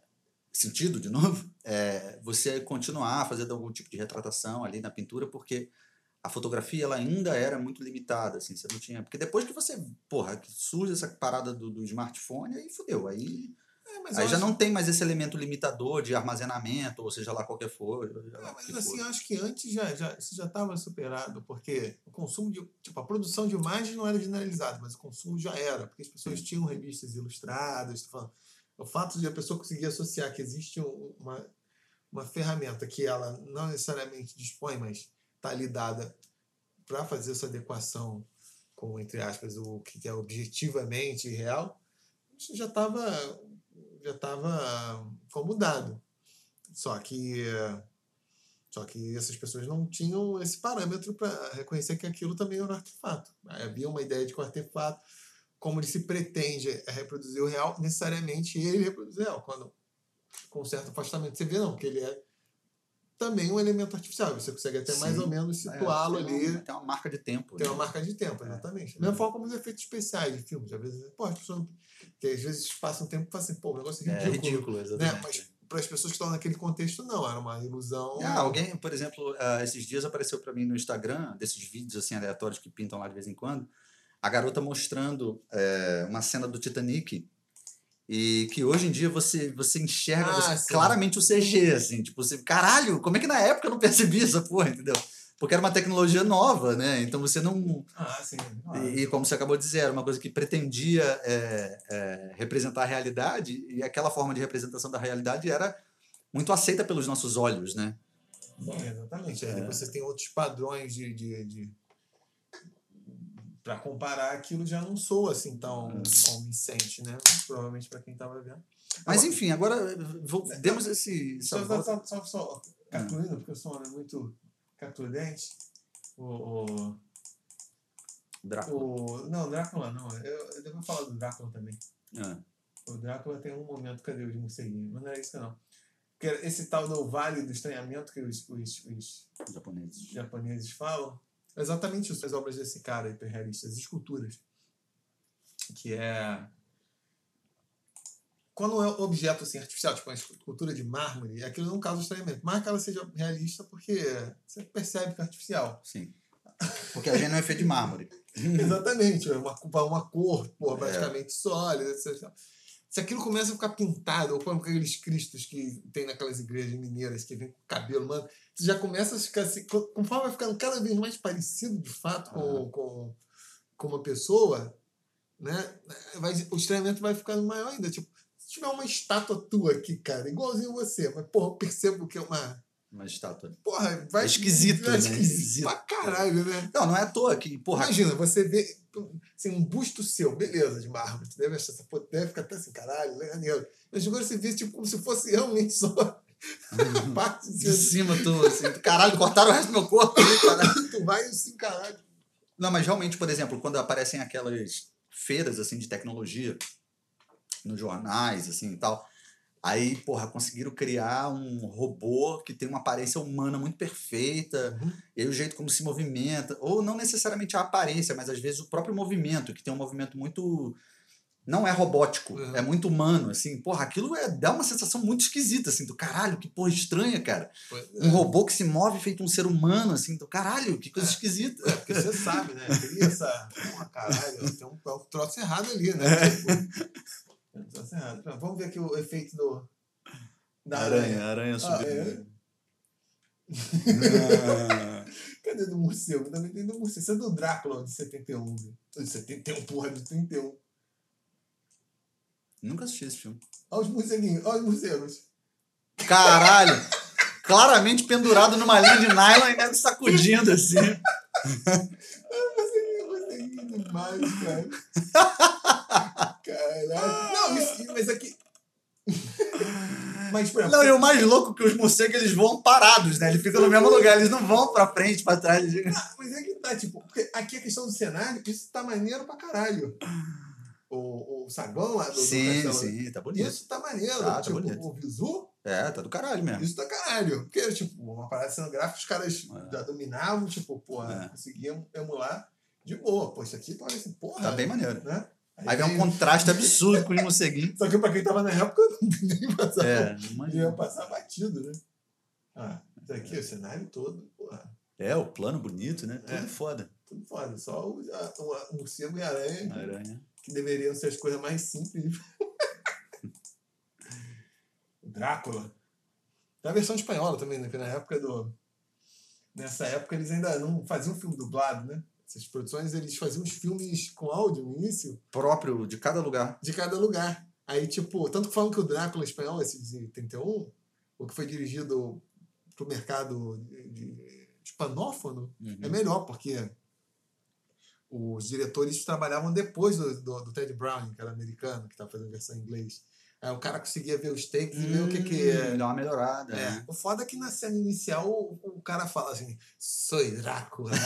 sentido, de novo, é, você continuar fazendo algum tipo de retratação ali na pintura, porque a fotografia ela ainda era muito limitada, assim, você não tinha... Porque depois que você, porra, que surge essa parada do, do smartphone, aí fudeu, aí, É, aí já acho- não tem mais esse elemento limitador de armazenamento, ou seja lá qualquer for. seja lá É, o mas assim, for. eu acho que antes já, já, isso já estava superado, porque o consumo de. Tipo, a produção de imagens não era generalizada, mas o consumo já era, porque as pessoas tinham revistas ilustradas. tô falando. O fato de a pessoa conseguir associar que existe um- uma, uma ferramenta que ela não necessariamente dispõe, mas está ali dada para fazer essa adequação com, entre aspas, o que é objetivamente real, já estava já estava como dado. Só que só que essas pessoas não tinham esse parâmetro para reconhecer que aquilo também era um artefato. Havia uma ideia de que o artefato, como ele se pretende reproduzir o real, necessariamente ele reproduz o real. Quando, com certo afastamento, você vê não, que ele é também um elemento artificial. Você consegue até mais Sim. ou menos situá-lo É, ali. Uma, tem uma marca de tempo. Tem né? uma marca de tempo, exatamente. Da mesma forma como os efeitos especiais de filmes. Às vezes, pô, as pessoas. Que às vezes passam um tempo e falam assim, pô, o negócio é É ridículo. ridículo, né? exatamente. Mas para as pessoas que estão naquele contexto, não. Era uma ilusão. Ah, alguém, por exemplo, ah, esses dias apareceu para mim no Instagram, desses vídeos assim aleatórios que pintam lá de vez em quando, a garota mostrando eh, uma cena do Titanic e que hoje em dia você você enxerga Ah, você- claramente o CG, assim, tipo, você, caralho, como é que na época eu não percebi essa porra, entendeu? Porque era uma tecnologia nova, né? Então você não. Ah, sim. claro. E, e como você acabou de dizer, era uma coisa que pretendia é, é, representar a realidade, e aquela forma de representação da realidade era muito aceita pelos nossos olhos, né? Sim, exatamente. Aí você tem outros padrões de. de, de... Para comparar, aquilo já não soa assim tão Hum. convincente, né? Provavelmente para quem estava vendo. Mas Agora- enfim, agora vou- demos esse. essa Só, volta- só, só, só cartolina, porque eu sou um homem muito cartudente. O, o, Drácula. o, não, Drácula não. Eu, eu devo falar do Drácula também. Ah, O Drácula tem um momento, cadê o de morceguinho? Mas não é isso não. Porque esse tal do Vale do Estranhamento que os, os, os japoneses. japoneses falam, é exatamente isso. As obras desse cara hiperrealista, as esculturas. Que é. Quando é objeto assim, artificial, tipo uma escultura de mármore, aquilo não causa estranhamento. Mas que ela seja realista porque você percebe que é artificial. Sim. Porque a gente não é feito de mármore. Exatamente, é uma, uma cor pô, É. praticamente sólida. etc. Se aquilo começa a ficar pintado, ou como aqueles cristos que tem naquelas igrejas mineiras que vem com cabelo, mano, você já começa a ficar assim, co- conforme vai ficando cada vez mais parecido de fato com, Aham. com, com uma pessoa, né? Vai, o estranhamento vai ficando maior ainda. Tipo, se tiver uma estátua tua aqui, cara, igualzinho você, mas porra, eu percebo que é uma. Uma estátua. Porra, vai. É esquisito, é né? esquisito pra caralho, né? Não, não é à toa que, porra, Imagina, você vê assim, um busto seu, beleza, de mármore. Tu deve achar, pô, deve ficar até assim, caralho, maneiro. Mas agora você vê tipo, como se fosse realmente só parte De cima, tu, assim, caralho, cortaram o resto do meu corpo. Caralho. tu vai assim, caralho. Não, mas realmente, por exemplo, quando aparecem aquelas feiras assim de tecnologia nos jornais assim e tal, aí, porra, conseguiram criar um robô que tem uma aparência humana muito perfeita, Uhum. e aí o jeito como se movimenta, ou não necessariamente a aparência, mas às vezes o próprio movimento, que tem um movimento muito não é robótico, Uhum. é muito humano, assim, porra, aquilo é, dá uma sensação muito esquisita, assim, do caralho, que porra estranha, cara. Um robô que se move feito um ser humano, assim, do caralho, que coisa É. esquisita. É, porque você sabe, né? Cria essa. Porra, caralho, tem um, é um troço errado ali, né? É. Tipo, Pronto, Vamos ver aqui o efeito do. Da aranha. aranha Ah, é? Cadê do morcego? Também tem do morcego. Isso é do Drácula de 71. viu? De 71, porra, de 31. Nunca assisti esse filme. Olha os morceguinhos, olha os morcegos. Caralho! Claramente pendurado numa linha de nylon e nego sacudindo assim. Morceguinho, morceguinho demais, cara. Caralho. Não, isso, mas aqui. Mas, por exemplo, Não, e o mais louco é que os morcegos eles voam parados, né? Eles ficam no mesmo lugar, eles não vão pra frente, pra trás. Ah, mas é que tá, tipo, porque aqui a questão do cenário, isso tá maneiro pra caralho. O, o saguão lá do, do Sim, castelo. sim, tá bonito. Isso tá maneiro. Tá, tá tipo, bonito. o visu, É, tá do caralho mesmo. isso tá caralho. Porque, tipo, uma parada cenográfica, os caras É. já dominavam, tipo, porra, É. conseguiam emular de boa. Pô, isso aqui parece, porra. Tá bem maneiro. Né? Aí vem um contraste absurdo com os morceguinhos. Só que pra quem tava na época, nem passava. É, não Ia imagina. passar batido, né? Ah, isso aqui, o cenário todo, porra. É, o plano bonito, né? Tudo É. foda. Tudo foda. Só o, a- o, o morcego e a aranha. Aranha. que deveriam ser as coisas mais simples. Drácula. A versão espanhola também, né? Porque na época do. Nessa época eles ainda não faziam filme dublado, né? Essas produções eles faziam os filmes com áudio no início Próprio de cada lugar. de cada lugar. Aí, tipo, tanto que falam que o Drácula espanhol, esse de 31, o que foi dirigido pro mercado hispanófono, Uhum. é melhor, porque os diretores trabalhavam depois do, do, do Ted Brown, que era americano, que estava fazendo versão em inglês. Aí o cara conseguia ver os takes e ver o que que é. Hum, Dá uma melhorada. É. né? O foda é que na cena inicial o, o cara fala assim, sou Drácula.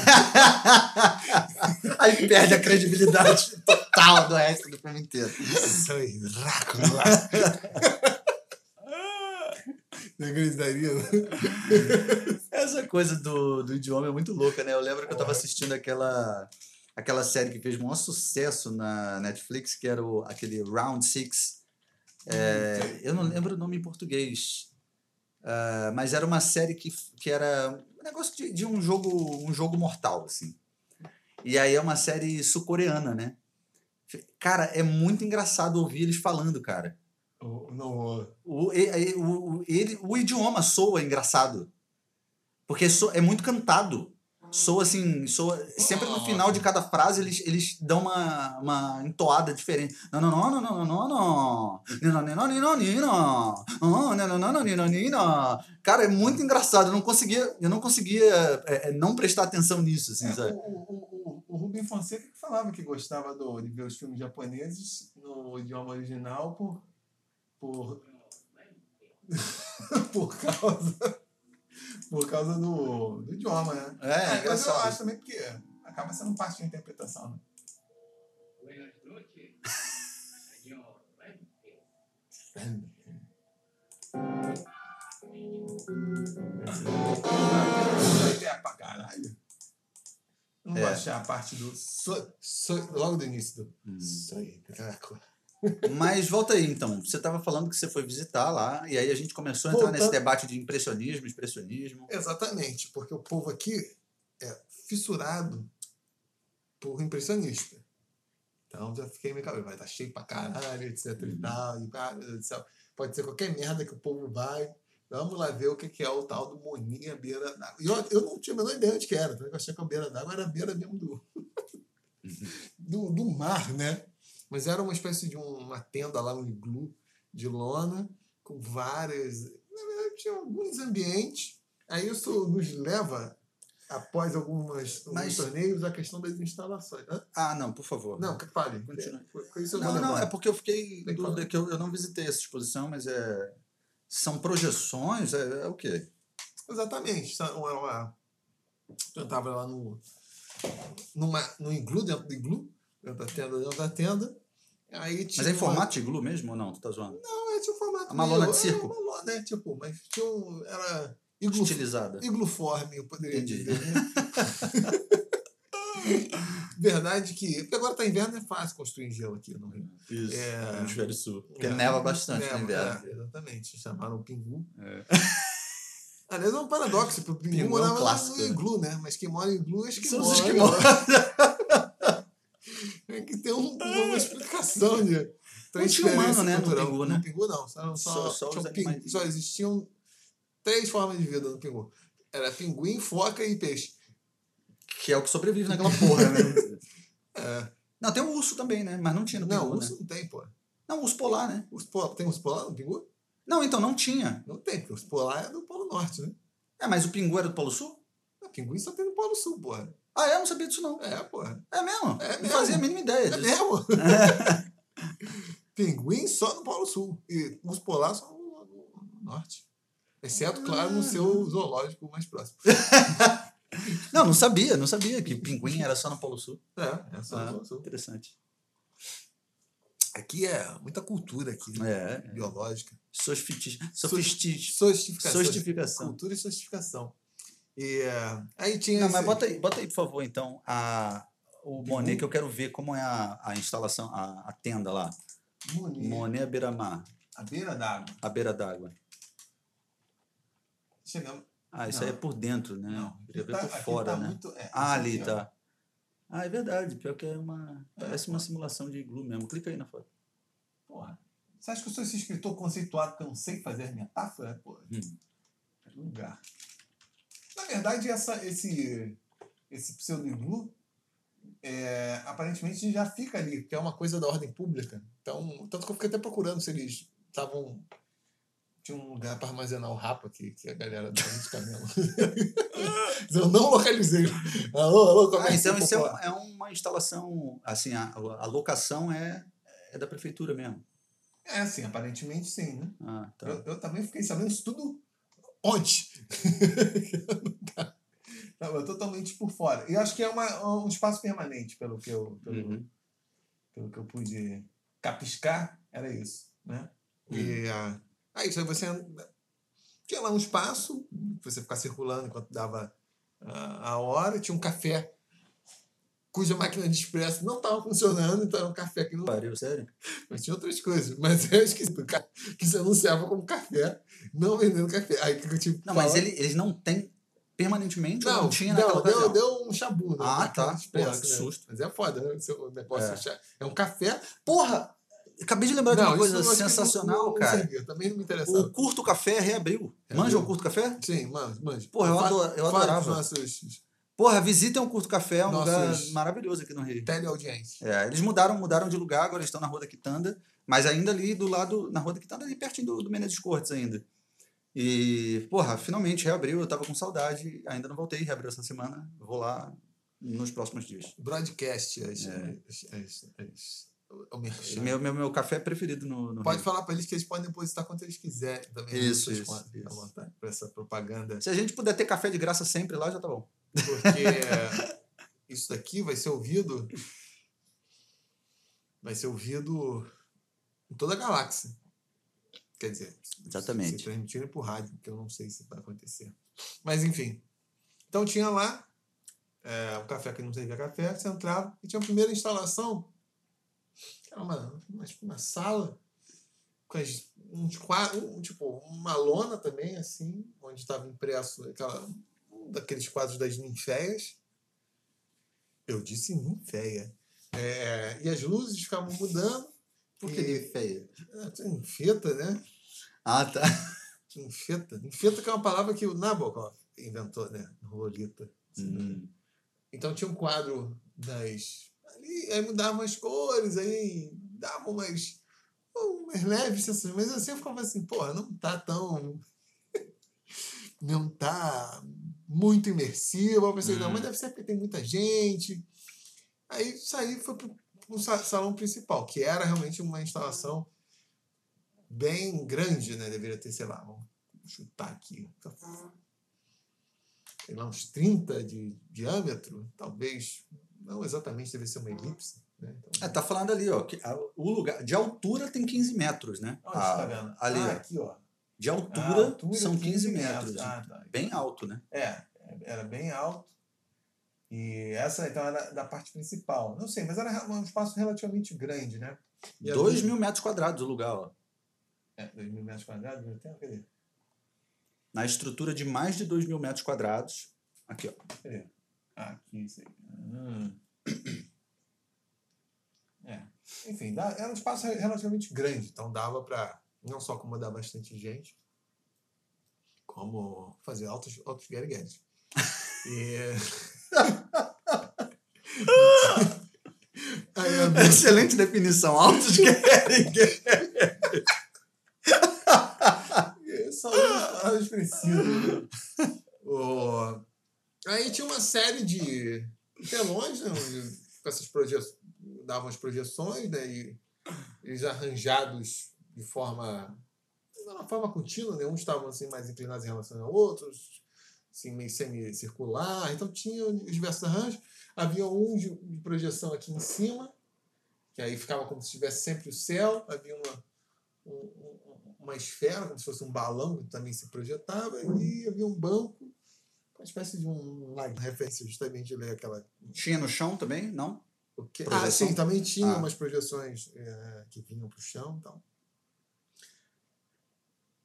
Aí perde a credibilidade total do resto do filme inteiro. sou Drácula. Não gritaria. Essa coisa do, do idioma é muito louca, né? Eu lembro que eu tava É. assistindo aquela, aquela série que fez o maior sucesso na Netflix, que era o, aquele Round Six. É, eu não lembro o nome em português. Ah, mas era uma série que, que era um negócio de, de um jogo um jogo mortal, assim. E aí é uma série sul-coreana, né? Cara, é muito engraçado ouvir eles falando, cara. O- O, o, o- ele, o idioma soa engraçado. Porque so- é muito cantado. Soa assim, soa. Sempre no final de cada frase eles, eles dão uma, uma entoada diferente. Não, não, não, não, não, não, não. Não, não, não, não, não, não. Oh, não, não, não, não, não, não. Cara, é muito engraçado. Eu não conseguia, eu não conseguia é, é, não prestar atenção nisso, assim, É, o, sabe? o, o, o Rubem Fonseca que falava que gostava do, de ver os filmes japoneses no idioma original por. por. por causa. Por causa do, do idioma, né? É, mas eu engraçado. acho também porque acaba sendo parte da interpretação, né? É pra caralho. Não vou É. achar a parte do. So, so, logo do início do. Hum. Sonho. Mas volta aí, então. Você estava falando que você foi visitar lá, e aí a gente começou a entrar nesse Voltando. debate de impressionismo, expressionismo. Exatamente, porque o povo aqui é fissurado por impressionista. Então já fiquei meio cabelo, vai estar cheio pra caralho, etc e Uhum. tal. E, ah, meu Deus do céu, pode ser qualquer merda que o povo vai. Vamos lá ver o que é o tal do Moninha beira d'água. E eu, eu não tinha a menor ideia de que era. então Eu achei que a beira d'água era a beira mesmo do, do, do mar, né? Mas era uma espécie de um- uma tenda lá, um iglu de lona, com várias. Na verdade, tinha alguns ambientes. Aí isso nos leva, após algumas, alguns Mas- torneios, à questão das instalações. Hã? Ah, não, por favor. Não, que fale. Continue. Eu não, não, é porque eu fiquei dúvida que eu, eu não visitei essa exposição, mas é. São projeções? É, é o quê? Exatamente. Eu estava lá no, numa, no iglu, dentro do iglu, dentro da tenda, dentro da tenda. Aí tinha Mas é em uma- formato de iglu mesmo ou não? Tu tá zoando? Não, é tipo formato. Uma meio- lona de circo? É uma lona, né? Tipo, mas tinha um. Era iglu, Estilizada. igluforme, eu poderia Entendi. dizer. Né? Verdade que. Porque agora tá inverno, é fácil construir gelo aqui no Rio. Isso. É. No hemisfério sul. Porque É, neva bastante neva, no inverno. é, exatamente. Chamaram o Pingu. É. Aliás, é um paradoxo, porque o Pingu, Pingu é um morava lá clássico, no né? iglu, né? Mas quem mora em iglu é São esquimó. os né? esquimós. É que tem um- uma explicação de Não tinha humano, né, no cultural. Pingu, né? No Pingu, não. Só, Só- só, só pingu- existiam três formas de vida no Pingu. Era pinguim, foca e peixe. Que é o que sobrevive naquela porra, né? É. Não, tem um urso também, né? Mas não tinha no não, Pingu, urso né? não tem, pô. Não, urso polar, né? Urso polar, tem urso polar no Pingu? Não, então não tinha. Não tem, porque urso polar é do Polo Norte, né? É, mas o Pingu era do Polo Sul? O pinguim só tem no Polo Sul, porra. Ah, é? Eu não sabia disso, não. É, porra. É mesmo? É Não mesmo. fazia a mínima ideia É disso. mesmo? Pinguim só no Polo Sul. E urso polar só no, no Norte. Exceto, claro, no seu zoológico mais próximo. Não, não sabia, não sabia que pinguim era só no Polo Sul. É, é só no Ah, Polo Sul. interessante. Aqui é muita cultura aqui, né? É, é. biológica. Sostificação. Sostificação. Cultura e sostificação. E é, aí tinha. Não, esse- mas bota aí, bota aí, por favor, então, a, o Monet, que eu quero ver como é a, a instalação, a, a tenda lá. Monet, Monet à beira-mar, à beira d'água. à beira d'água. Chegamos. Ah, isso Não. aí é por dentro, né? Não, Queria aqui ver tá- por fora, tá né? muito- é, Ah, ali, tá. Ah, é verdade. Pior que é uma. Parece uma simulação de iglu mesmo. Clica aí na foto. Porra. Você acha que eu sou esse escritor conceituado que eu não sei fazer metáfora? Porra. Hum. Lugar. Na verdade, essa, esse, esse pseudo-iglu é, aparentemente já fica ali, que é uma coisa da ordem pública. Então, tanto que eu fiquei até procurando se eles estavam. Tinha um lugar para armazenar o rapa aqui, que a galera do de camelo. Eu não localizei. Alô, alô, como é Ah, então isso é, é uma instalação. Assim, a, a locação é, é da prefeitura mesmo. É, sim, aparentemente sim, né? Ah, tá. Eu, eu também fiquei sabendo isso tudo ontem. Tava totalmente por fora. E acho que é uma, um espaço permanente, pelo que eu, pelo, Uhum. pelo que eu pude capiscar, era isso. Né? Uhum. E aí isso aí você tinha lá um espaço, você ficar circulando enquanto dava ah, a hora, tinha um café cuja máquina de expresso não estava funcionando, então era um café que não Pariu, sério? mas tinha outras coisas. Mas esquisito. ca- Que se anunciava como café, não vendendo café. Aí que eu tive Não, mas falar- ele, eles não têm permanentemente Não, não tinha não, naquela deu, ocasião? deu um chabu, né? Ah, tá. Porra, que né? susto. Mas é foda, né? O negócio É. é. um café. Porra! Acabei de lembrar de uma Não, coisa eu sensacional, não- não cara. servia, Também não me interessava. O Curto Café reabriu. Manja Reabriu. o Curto Café? Sim, mano, manja. Porra, eu eu fala adorava. nossos Porra, visitem o Curto Café, é um lugar maravilhoso aqui no Rio. teleaudiências. É, eles mudaram, mudaram de lugar, agora eles estão na Rua da Quitanda, mas ainda ali do lado, na Rua da Quitanda, ali pertinho do, do Menezes Cortes ainda. E, porra, finalmente reabriu, eu tava com saudade, ainda não voltei, reabriu essa semana, vou lá nos próximos dias. Broadcast, as, É. as, as, as- o merchan. Meu, meu, meu café preferido no, no Pode Rio. falar para eles que eles podem depositar quanto eles quiserem também. nas Isso, isso, isso. À vontade, para essa propaganda. Se a gente puder ter café de graça sempre lá, já tá bom. Porque isso daqui vai ser ouvido. Vai ser ouvido em toda a galáxia. Quer dizer, Exatamente. se transmitirem por rádio, que eu não sei se vai acontecer. Mas enfim. Então tinha lá é, o café que não servia café, você entrava e tinha a primeira instalação, que era uma, uma, tipo, uma sala com as, uns quadros, um, tipo, uma lona também, assim, onde estava impresso aquela, daqueles quadros das ninféias. Eu disse ninféia. É, e as luzes ficavam mudando. Por E- que feia? é, Enfeta, né? Ah, tá. Enfeta. Enfeta que é uma palavra que o Nabokov inventou, né? No Lolita. Hum. Então tinha um quadro das. Ali, aí mudavam as cores, aí davam umas, umas leves sensações. Mas eu sempre ficava assim, porra, não tá tão. Não tá muito imersivo. Eu pensei, não, Hum. mas deve ser porque tem muita gente. Aí saí e foi pro, pro sa- salão principal, que era realmente uma instalação bem grande, né? Deveria ter, sei lá, vamos chutar aqui. Sei lá, uns 30 de diâmetro, talvez. Não exatamente, deve ser uma elipse. Né? Então, É, tá falando ali, ó. Que a- o lugar de altura tem 15 metros, né? Onde Ah, você tá vendo? Ali, ah, ó. aqui, ó. De altura, Ah, altura, são 15 metros. metros. Ah, tá. Bem alto, né? É, era bem alto. E essa, então, era da parte principal. Não sei, mas era um espaço relativamente grande, né? E 2 havia- mil metros quadrados o lugar, ó. É, 2 mil metros quadrados, meu tempo, cadê? Na estrutura de mais de 2 mil metros quadrados. Aqui, ó. Cadê? Aqui, isso aí. Hum. É. Enfim, era um espaço relativamente grande, então dava para não só acomodar bastante gente, como fazer altos, altos guerigueres. E... Aí Excelente definição. Altos querem. Só as precisas. né? O- Aí tinha uma série de telões, né? onde Com essas projeções, davam as projeções, né? E eles arranjados de forma. De uma forma contínua, né? Uns estavam assim, mais inclinados em relação a outros, assim, meio semicircular. Então tinha os diversos arranjos. Havia um de, de projeção aqui em cima, que aí ficava como se tivesse sempre o céu. Havia uma, um- um- uma esfera, como se fosse um balão que também se projetava, e havia um banco, uma espécie de um like, referência justamente ler aquela. Tinha no chão também? Não? Ah, sim, também tinha Ah. umas projeções eh, que vinham para o chão e tal.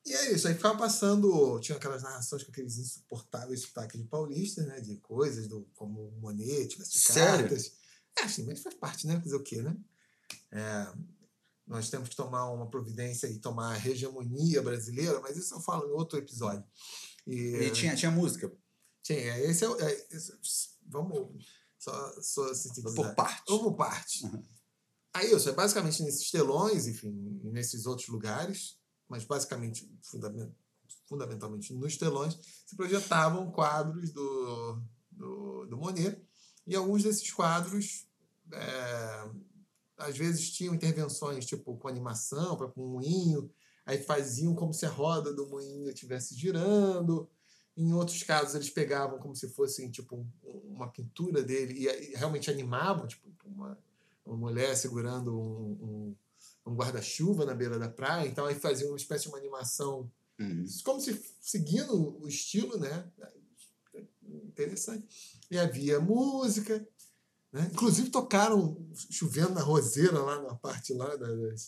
E é isso, aí ficava passando, tinha aquelas narrações com aqueles insuportáveis sotaques de paulistas, né? De coisas, do, como o Monet, tivesse Sério? cartas. É, sim, mas faz parte, né? Fazer o quê, né? É, nós temos que tomar uma providência e tomar a hegemonia brasileira, mas isso eu falo em outro episódio. E, E tinha, tinha música. tinha, esse é, é esse- vamos só, só sintetizar. Por parte. Vamos por parte. Uhum. Aí isso é basicamente nesses telões, enfim, nesses outros lugares, mas basicamente, fundamen- fundamentalmente nos telões, se projetavam quadros do, do, do Monet, e alguns desses quadros é, às vezes tinham intervenções tipo com animação, com um moinho, aí faziam como se a roda do moinho estivesse girando. Em outros casos, eles pegavam como se fosse tipo um- uma pintura dele e, e realmente animavam, tipo uma, uma mulher segurando um, um, guarda-chuva na beira da praia. Então, aí faziam uma espécie de uma animação Uhum. como se seguindo o estilo, né? Interessante. E havia música, né? Inclusive tocaram chovendo na roseira lá na parte lá da,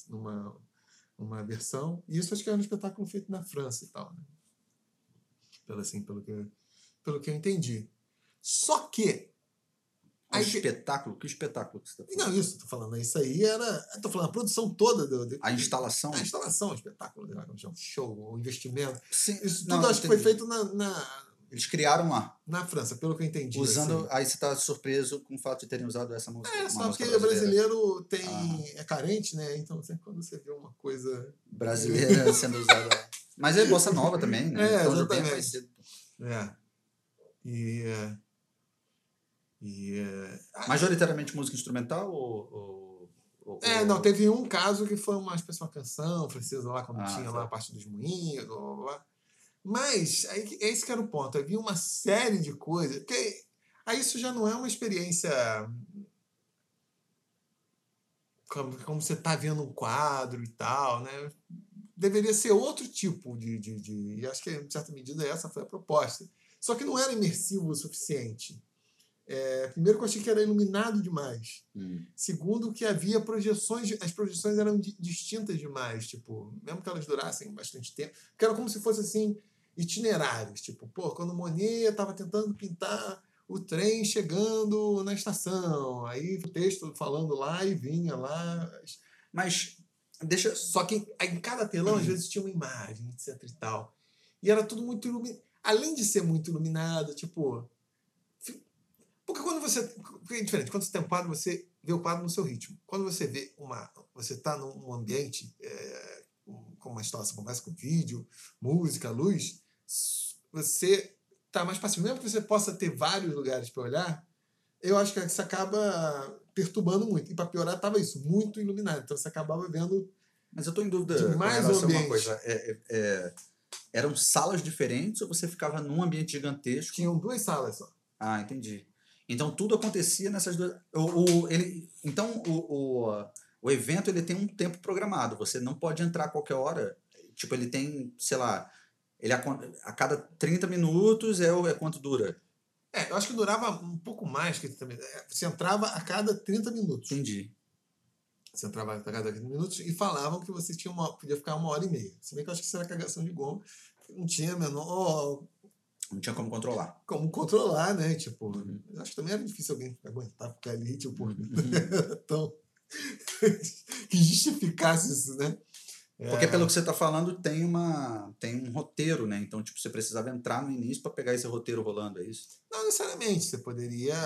numa uma versão. E isso acho que era um espetáculo feito na França e tal, né? Pelo assim, pelo que pelo que eu entendi. Só que Aí espetáculo? Que espetáculo que você está falando? não, isso, tô falando, isso aí era. Tô falando, a produção toda do, do- A instalação? a instalação, o espetáculo, né? o show, o investimento. Sim, Isso tudo não, acho que foi feito na, na, Eles criaram lá. na França, pelo que eu entendi. Usando. assim. Aí você está surpreso com o fato de terem usado essa música. É, só porque o brasileiro tem, Ah. é carente, né? Então, sempre quando você vê uma coisa. Brasileira sendo usada. Mas é bossa nova também, né? É, é exatamente. É. E. é, E. é, Majoritariamente música instrumental ou. ou- ou- É, não, teve um caso que foi uma espécie de uma canção francesa lá, quando Ah, tinha tá. lá a parte dos moinhos, blá, blá, blá. Mas, aí, que- esse que era o ponto. Havia uma série de coisas. Porque aí isso já não é uma experiência. Como, como você está vendo um quadro e tal, né? Deveria ser outro tipo de, de, de. E acho que, em certa medida, essa foi a proposta. Só que não era imersivo o suficiente. É, primeiro, que eu achei que era iluminado demais. Hum. Segundo, que havia projeções, as projeções eram di- distintas demais, tipo, mesmo que elas durassem bastante tempo, que era como se fosse assim, itinerários, tipo, pô, quando o Monet estava tentando pintar o trem chegando na estação, aí o texto falando lá e vinha lá. Mas deixa. Só que em cada telão, às vezes, tinha uma imagem, etc e tal. E era tudo muito iluminado. Além de ser muito iluminado, tipo. Porque quando você. porque É diferente. Quando você tem um quadro, você vê o quadro no seu ritmo. Quando você vê uma. Você está num ambiente é, com uma instalação, conversa com vídeo, música, luz, você está mais passivo. Mesmo que você possa ter vários lugares para olhar, eu acho que isso acaba perturbando muito. E para piorar, estava isso, muito iluminado. Então você acabava vendo Mas eu tô em dúvida De com mais relação a uma coisa. É, é- é, eram salas diferentes ou você ficava num ambiente gigantesco? Tinham duas salas só. Ah, entendi. Então tudo acontecia nessas duas. O, o- ele, então o, o, o evento ele tem um tempo programado. Você não pode entrar a qualquer hora. Tipo, ele tem, sei lá, ele a, a cada 30 minutos é, o- é quanto dura. É, eu acho que durava um pouco mais que também. é, Você entrava a cada 30 minutos. Entendi. Você entrava a cada 30 minutos e falavam que você tinha uma, podia ficar uma hora e meia. Se bem que eu acho que isso era cagação de goma. Não tinha menor Não tinha como controlar. como controlar, né? Tipo, Uhum. eu acho que também era difícil alguém aguentar ficar ali, tipo, Uhum. tão. que justificasse isso, né? Porque É, pelo que você está falando, tem, uma, tem um roteiro, né? Então, tipo, você precisava entrar no início para pegar esse roteiro rolando, é isso? Não necessariamente, você poderia.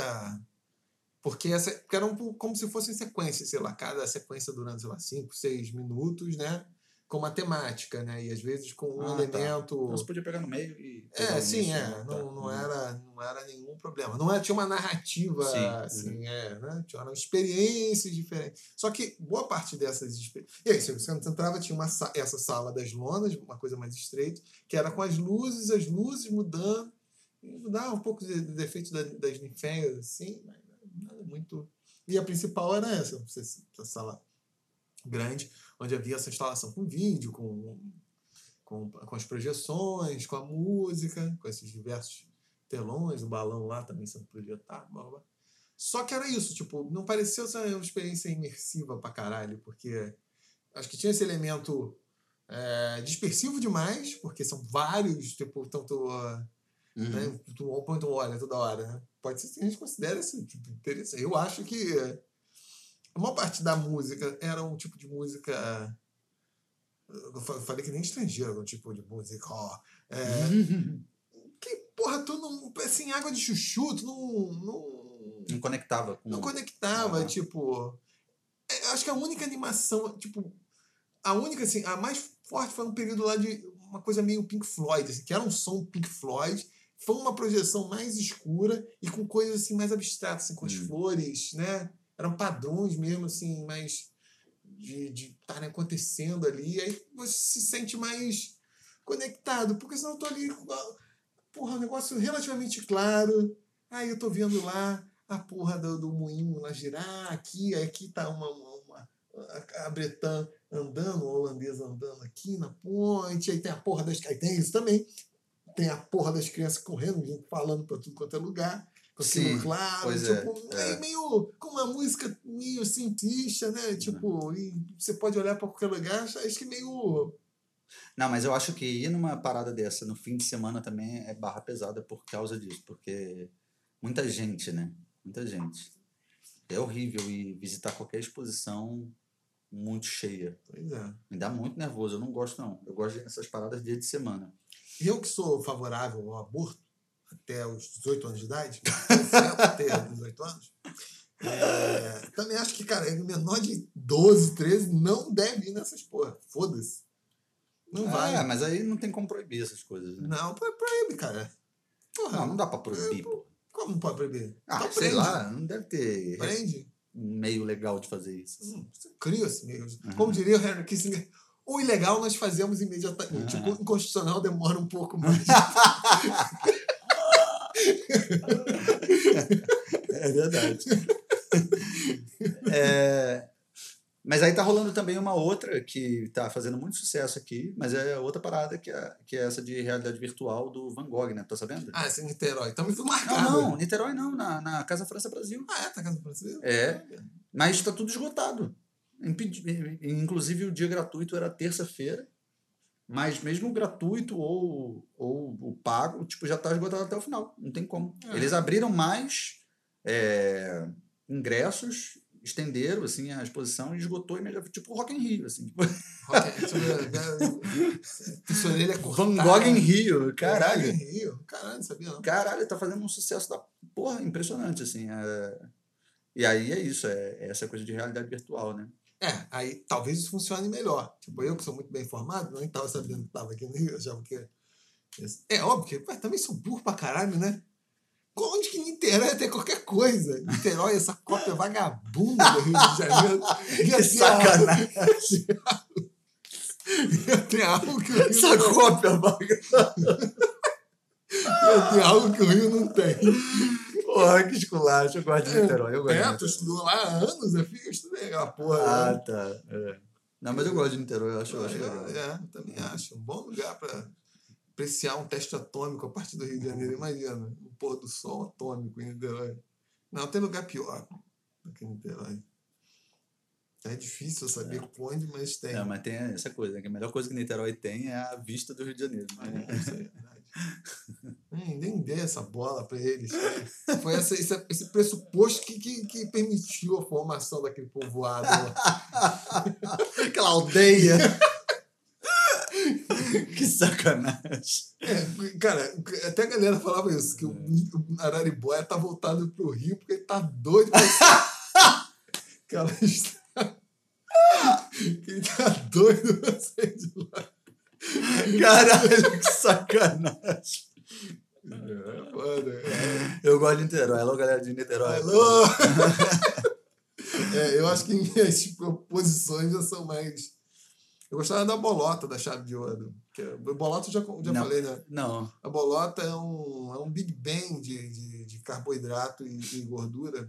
Porque, essa, porque era um, como se fosse em sequência, sei lá, cada sequência durando, sei lá, 5, 6 minutos, né? Com matemática, né? E às vezes com um Ah, tá. elemento. Então você podia pegar no meio e. É, sim, é. né? Não, Tá. não, Uhum. era, não era nenhum problema. Não era, tinha uma narrativa, Sim, assim, é, né? Tinha experiências diferentes. Só que boa parte dessas experiências. E aí, se você entrava, tinha uma, sa- essa sala das lonas, uma coisa mais estreita, que era com as luzes, as luzes mudando. Mudava um pouco de, de defeito da- das ninféias, assim, mas nada muito. E a principal era essa, essa essa sala grande, onde havia essa instalação com vídeo, com com, com as projeções, com a música, com esses diversos telões, o balão lá também sendo projetado, blá, blá. Só que era isso, tipo, não pareceu ser uma experiência imersiva pra caralho, porque acho que tinha esse elemento é, dispersivo demais, porque são vários, tipo, tanto. ah, Uhum. né, tu tu olha toda hora, né? Pode ser que a gente considere isso tipo, interessante. Eu acho que a maior parte da música era um tipo de música. Eu fa- falei que nem estrangeiro, era um tipo de música, ó. É, que, porra, tu não. Assim, água de chuchu, tu não. não Não conectava com. não conectava, Aham. tipo. é, acho que a única animação, tipo. A única, assim, a mais forte foi um período lá de uma coisa meio Pink Floyd, assim, que era um som Pink Floyd. Foi uma projeção mais escura e com coisas assim mais abstratas, assim, com as Hum. flores, né? Eram padrões mesmo, assim, mais de estarem acontecendo ali. Aí você se sente mais conectado, porque senão eu tô ali porra, um negócio relativamente claro. Aí eu tô vendo lá a porra do, do moinho lá girar, aqui, aqui tá uma, uma, uma- a, a andando, a holandesa andando aqui na ponte, aí tem a porra das. Aí tem isso também. Tem a porra das crianças correndo, falando pra tudo quanto é lugar. Sim, claro, pois é, tipo, é. meio, com uma música meio simplista, né? Tipo, e você pode olhar pra qualquer lugar, acho acho que meio. Não, mas eu acho que ir numa parada dessa no fim de semana também é barra pesada por causa disso, porque muita gente, né? Muita gente. É horrível ir visitar qualquer exposição muito cheia. Pois é. Me dá muito nervoso, eu não gosto não. Eu gosto dessas paradas dia de semana. Eu que sou favorável ao aborto até os 18 anos de idade, até 18 anos, é, também acho que, cara, menor de 12, 13 não deve ir nessas porra. Foda-se. Não vai. É, mas aí não tem como proibir essas coisas, né? Não, pro- proíbe, cara. Porra, Não, não dá pra proibir, pô. como não pode proibir? Ah, então sei prende. lá, não deve ter Prende. um meio legal de fazer isso. Hum, você cria esse meio. Uhum. Como diria o Henry Kissinger, o ilegal nós fazemos imediatamente. Uhum. O inconstitucional demora um pouco mais. É verdade. É, mas aí tá rolando também uma outra que tá fazendo muito sucesso aqui, mas é outra parada que é, que é essa de realidade virtual do Van Gogh, né? Tá sabendo? ah, esse Niterói. Então me fui não, marcado. não, Niterói não, na, na Casa França Brasil. Ah, é? Tá casa brasileira? É. Mas tá tudo esgotado. Inclusive o dia gratuito era terça-feira, mas mesmo o gratuito ou, ou o pago, tipo, já tá esgotado até o final. Não tem como. É. Eles abriram mais é, ingressos, estenderam assim, a exposição e esgotou imediatamente. Tipo o Rock in Rio, assim. Rock- Sua orelha cortada. Van Gogh em Rio, caralho. em Rio. Caralho, sabia não. Caralho, tá fazendo um sucesso da porra impressionante, assim. é. E aí é isso, é, é essa coisa de realidade virtual, né? É, aí talvez isso funcione melhor. Tipo, eu que sou muito bem informado, nem tava sabendo que tava aqui no Rio, achava que. É óbvio que também sou burro pra caralho, né? Onde que Niterói ter qualquer coisa? Niterói, essa cópia vagabunda do Rio de Janeiro. Que a- sacanagem. Tem algo que o Rio Essa não cópia, vaga. tem algo que o Rio não tem. Porra, que esculacho. Eu gosto de Niterói. Eu gosto É, tu estudou lá há anos, eu fico- eu estudei aquela porra. Ah, né? tá. É. Não, mas eu gosto de Niterói. Eu acho, eu acho Eu- legal. É, eu também acho. Um bom lugar para apreciar um teste atômico a partir do Rio de Janeiro. Imagina, o pôr do sol atômico em Niterói. Não, tem lugar pior do que Niterói. É difícil saber onde, mas tem. É, mas tem essa coisa, né? que a melhor coisa que Niterói tem é a vista do Rio de Janeiro. né? É, isso é. Nem, nem dei essa bola para eles. Foi essa, esse, esse pressuposto que, que, que permitiu a formação daquele povoado. Aquela aldeia. que sacanagem. É, cara, até a galera falava isso, que o, o Araribóia tá voltado pro Rio porque ele tá doido pra. Que ele tá doido pra sair de lá. Caralho, que sacanagem. É. É. Eu gosto de Niterói. Alô, galera de Niterói. Alô? É, eu acho que minhas proposições já são mais. Eu gostava da bolota da chave de ouro. Que é- bolota eu já, já Não. falei, né? Não. A bolota é um, é um Big Bang de, de, de carboidrato e, e gordura,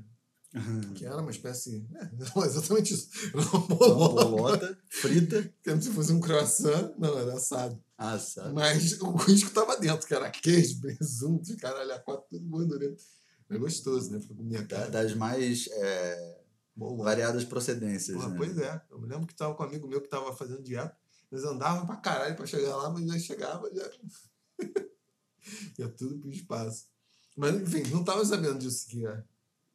que era uma espécie. É, exatamente isso. Era uma Uma bolota. bolota frita. Como se fosse um croissant. Não, era assado. Sabe. Mas o risco estava dentro, que era queijo, presunto, caralho, a quatro, tudo gordura. É gostoso, né? Pra comer Da- cara. Das mais é, Bolota. variadas procedências. Porra, né? Pois é. Eu me lembro que tava com um amigo meu que tava fazendo dieta. Eles andavam pra caralho pra chegar lá, mas já chegava, já. ia tudo pro espaço. Mas, enfim, não tava sabendo disso que é.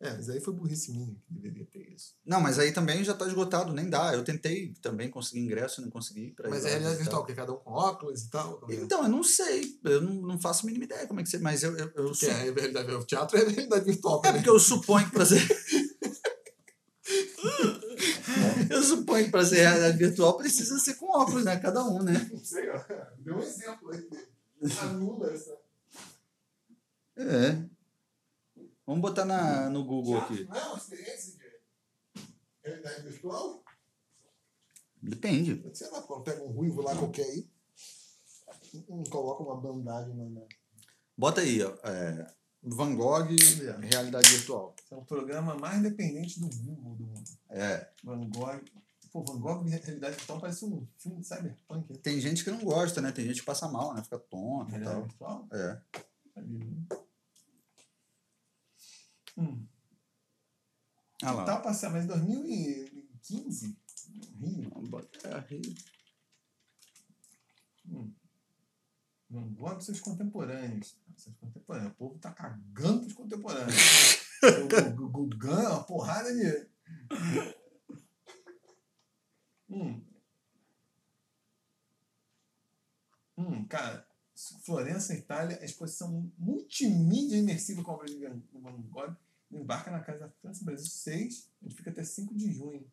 É, mas aí foi burrice minha que deveria ter isso. Não, mas aí também já tá esgotado, nem dá. Eu tentei também conseguir ingresso, não consegui. Pra Mas é realidade virtual, porque cada um com óculos e tal. é? Então, eu não sei. Eu não, não faço a mínima ideia como é que você. Mas eu, eu, eu é realidade virtual. O teatro é realidade virtual. É né? porque eu suponho que pra ser. eu suponho que pra ser realidade virtual precisa ser com óculos, né? Cada um, né? Não sei, ó. Deu um exemplo aí. Anula essa. É. Vamos botar na, no Google aqui. não é uma experiência de realidade virtual? Depende. Sei lá, quando pega um ruivo lá qualquer aí, coloca uma bandagem na. na- Bota aí, ó. é, Van Gogh, realidade virtual. É o programa mais dependente do Google do mundo. É. Van Gogh. Pô, Van Gogh em realidade virtual parece um filme de cyberpunk. né? Tem gente que não gosta, né? Tem gente que passa mal, né? Fica tonto e tal. virtual? É. Hum. Ah lá. Tá passando, mas em 2015, no Rio, Vamos botar Rio. hum, Van Gogh e seus contemporâneos. Seus contemporâneos. O povo tá cagando pros contemporâneos. o Gugan, uma porrada de. Hum. Hum, cara, Florença, Itália, exposição multimídia imersiva com obras de Van Gogh embarca na Casa da França, Brasil 6, onde fica até 5 de junho.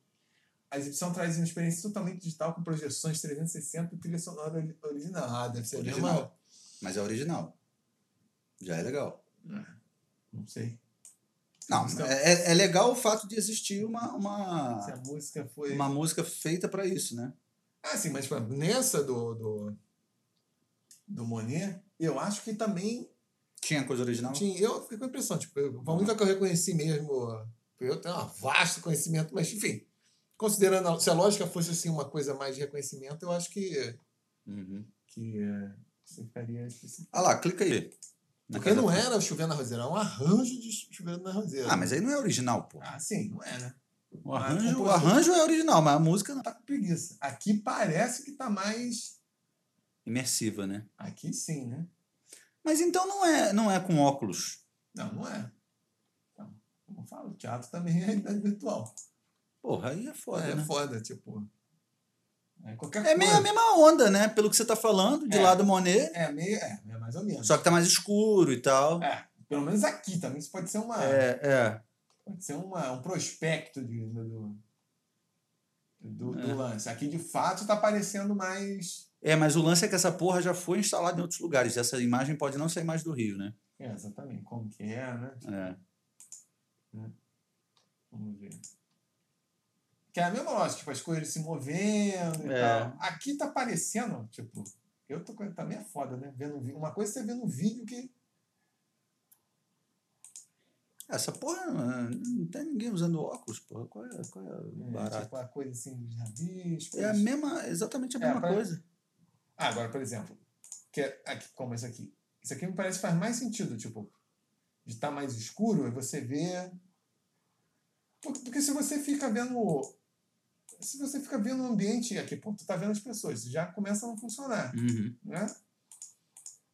A exibição traz uma experiência totalmente digital com projeções 360 e trilha sonora ori- original. Ah, deve ser. Original. Mas é original. Já é legal. Não sei. Não, é, é- é legal o fato de existir uma, uma, Se a música foi. uma música feita pra isso, né? Ah, sim, mas nessa do, do, do Monet, eu acho que também Tinha coisa original? tinha. Eu fiquei com a impressão, tipo, eu- a única que eu reconheci mesmo. Eu tenho um vasto conhecimento, mas enfim. Considerando, a- se a lógica fosse assim uma coisa mais de reconhecimento, eu acho que, Uhum. que é, você ficaria específico. Ah lá, clica aí. Porque não da era o Chover na Roseira, era um arranjo de Chover na Roseira. Ah, mas aí não é original, pô. Ah, sim, não é, né? O arranjo, o arranjo é original, mas a música não. Tá com preguiça. Aqui parece que tá mais. Imersiva, né? Aqui sim, né? Mas então não é, não é com óculos. Não, não é. Então, como eu falo, teatro também é realidade virtual. Porra, aí é foda, é né? foda, tipo. É qualquer É meio a coisa. mesma onda, né? Pelo que você tá falando, de É. lá do Monet. É, meio, é, é mais ou menos. Só que tá mais escuro e tal. É, pelo menos aqui também. Isso pode ser uma. É, é. Pode ser uma, um prospecto de, do, do, do É. lance. Aqui de fato tá parecendo mais. É, mas o lance é que essa porra já foi instalada em outros lugares. Essa imagem pode não ser imagem do Rio, né? É, exatamente. Como que é, né? É. Vamos ver. Que é a mesma lógica, tipo, as coisas se movendo e É. tal. Aqui tá parecendo, tipo, eu tô com. Também é foda, né? Vendo um. Uma coisa é você vendo um vídeo que. Essa porra, não tem ninguém usando óculos, porra. Qual é, qual é o É, barato? tipo, a coisa assim de rabisco. É a mesma, exatamente a É, mesma pra- coisa. Ah, agora, por exemplo, que é aqui, como esse aqui. Isso aqui me parece que faz mais sentido, tipo, de estar mais escuro e você vê. Porque, se você fica vendo. Se você fica vendo o ambiente aqui, pô, tu tá vendo as pessoas, já começa a não funcionar, Uhum. né?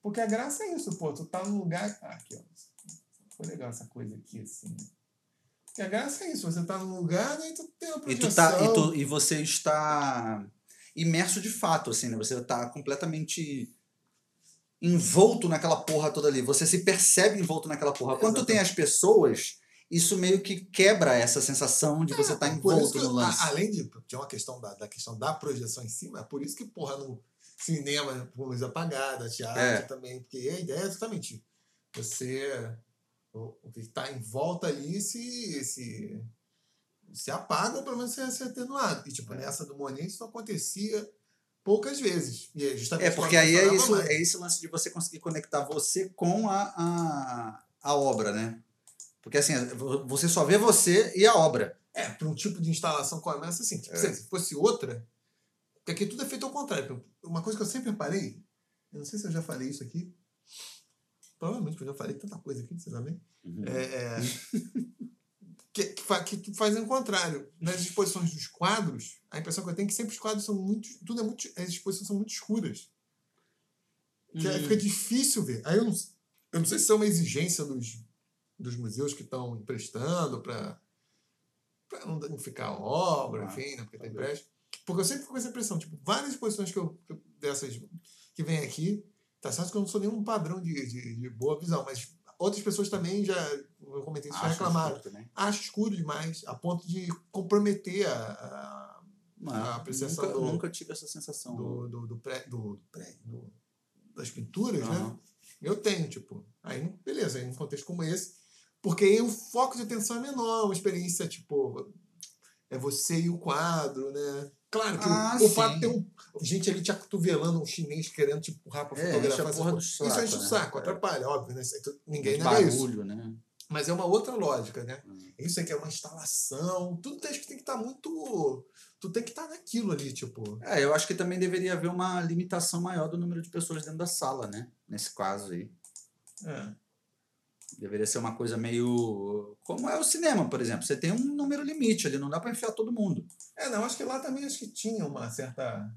Porque a graça é isso, pô, tu tá num lugar. Ah, aqui, ó. Ficou legal essa coisa aqui, assim. né? Porque a graça é isso, você tá num lugar e tu tem uma E, projeção. tu tá, e, tu, e você está imerso de fato, assim, né? Você está completamente envolto naquela porra toda ali. Você se percebe envolto naquela porra. Quando tu tem as pessoas, isso meio que quebra essa sensação de você estar É, isso envolto no lance. a- além de tinha uma questão da, da questão da projeção em cima, é por isso que, porra, no cinema com luz apagada, teatro É. também, porque a ideia é justamente você. O, o que está em volta ali se, se, se apaga ou pelo menos se, se atenuado. E, tipo, nessa do Monet isso acontecia poucas vezes. E é justamente É, porque aí é, isso, mais. é esse lance de você conseguir conectar você com a, a, a obra, né? Porque assim, você só vê você e a obra. É, para um tipo de instalação como essa, assim, tipo, É. se fosse outra, porque aqui tudo é feito ao contrário. Uma coisa que eu sempre reparei, eu não sei se eu já falei isso aqui, provavelmente eu já falei tanta coisa aqui, vocês sabem? Uhum. É, é, que, que, fa- que tu faz o contrário. Nas exposições dos quadros, a impressão que eu tenho é que sempre os quadros são muito. Tudo é muito. As exposições são muito escuras. Que aí Uhum. fica difícil ver. Aí eu não, eu não sei se é uma exigência dos, dos museus que estão emprestando para não danificar a obra, Ah, enfim, né, porque tem empréstimo. Porque eu sempre fico com essa impressão, tipo, várias exposições que eu- dessas que vem aqui, tá certo que eu não sou nenhum padrão de, de, de boa visão, mas outras pessoas também já, eu comentei isso, já reclamaram. escuro. Acho escuro demais, a ponto de comprometer a, a- Não, A apreciação nunca, do- nunca tive essa sensação. do, do, do, pré, do, pré- do- das pinturas, né? Eu tenho, tipo. Aí, beleza, aí num contexto como esse. Porque aí o foco de atenção é menor, uma experiência, tipo, é você e o quadro, né? Claro que Ah, o fato sim. de ter um, gente ali te acotovelando, um chinês querendo te empurrar pra É, fotografar. enche a essa porra do Isso saco, enche o né? saco, É. atrapalha, óbvio, né? Ninguém nega isso. barulho, né? Mas é uma outra lógica, né? Hum. Isso aqui é uma instalação, tudo tem que tem que estar muito. Tu tem que estar naquilo ali, tipo. É, eu acho que também deveria haver uma limitação maior do número de pessoas dentro da sala, né? Nesse caso aí. É. Deveria ser uma coisa meio. Como é o cinema, por exemplo. Você tem um número limite ali, não dá pra enfiar todo mundo. É, não, acho que lá também acho que tinha uma certa.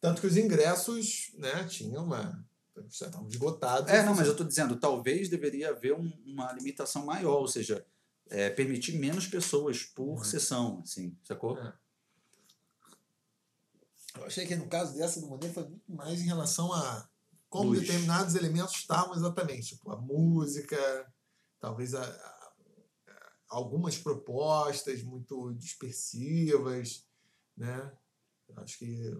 Tanto que os ingressos, né, tinham uma. Estavam esgotados. É, não, mas eu tô dizendo, talvez deveria haver um- uma limitação maior, ou seja, é, permitir menos pessoas por Uhum. sessão, assim, sacou? É. Eu achei que no caso dessa do Monet foi muito mais em relação a como Luz. determinados elementos estavam exatamente. Tipo, a música, talvez a, a- algumas propostas muito dispersivas, né? Acho que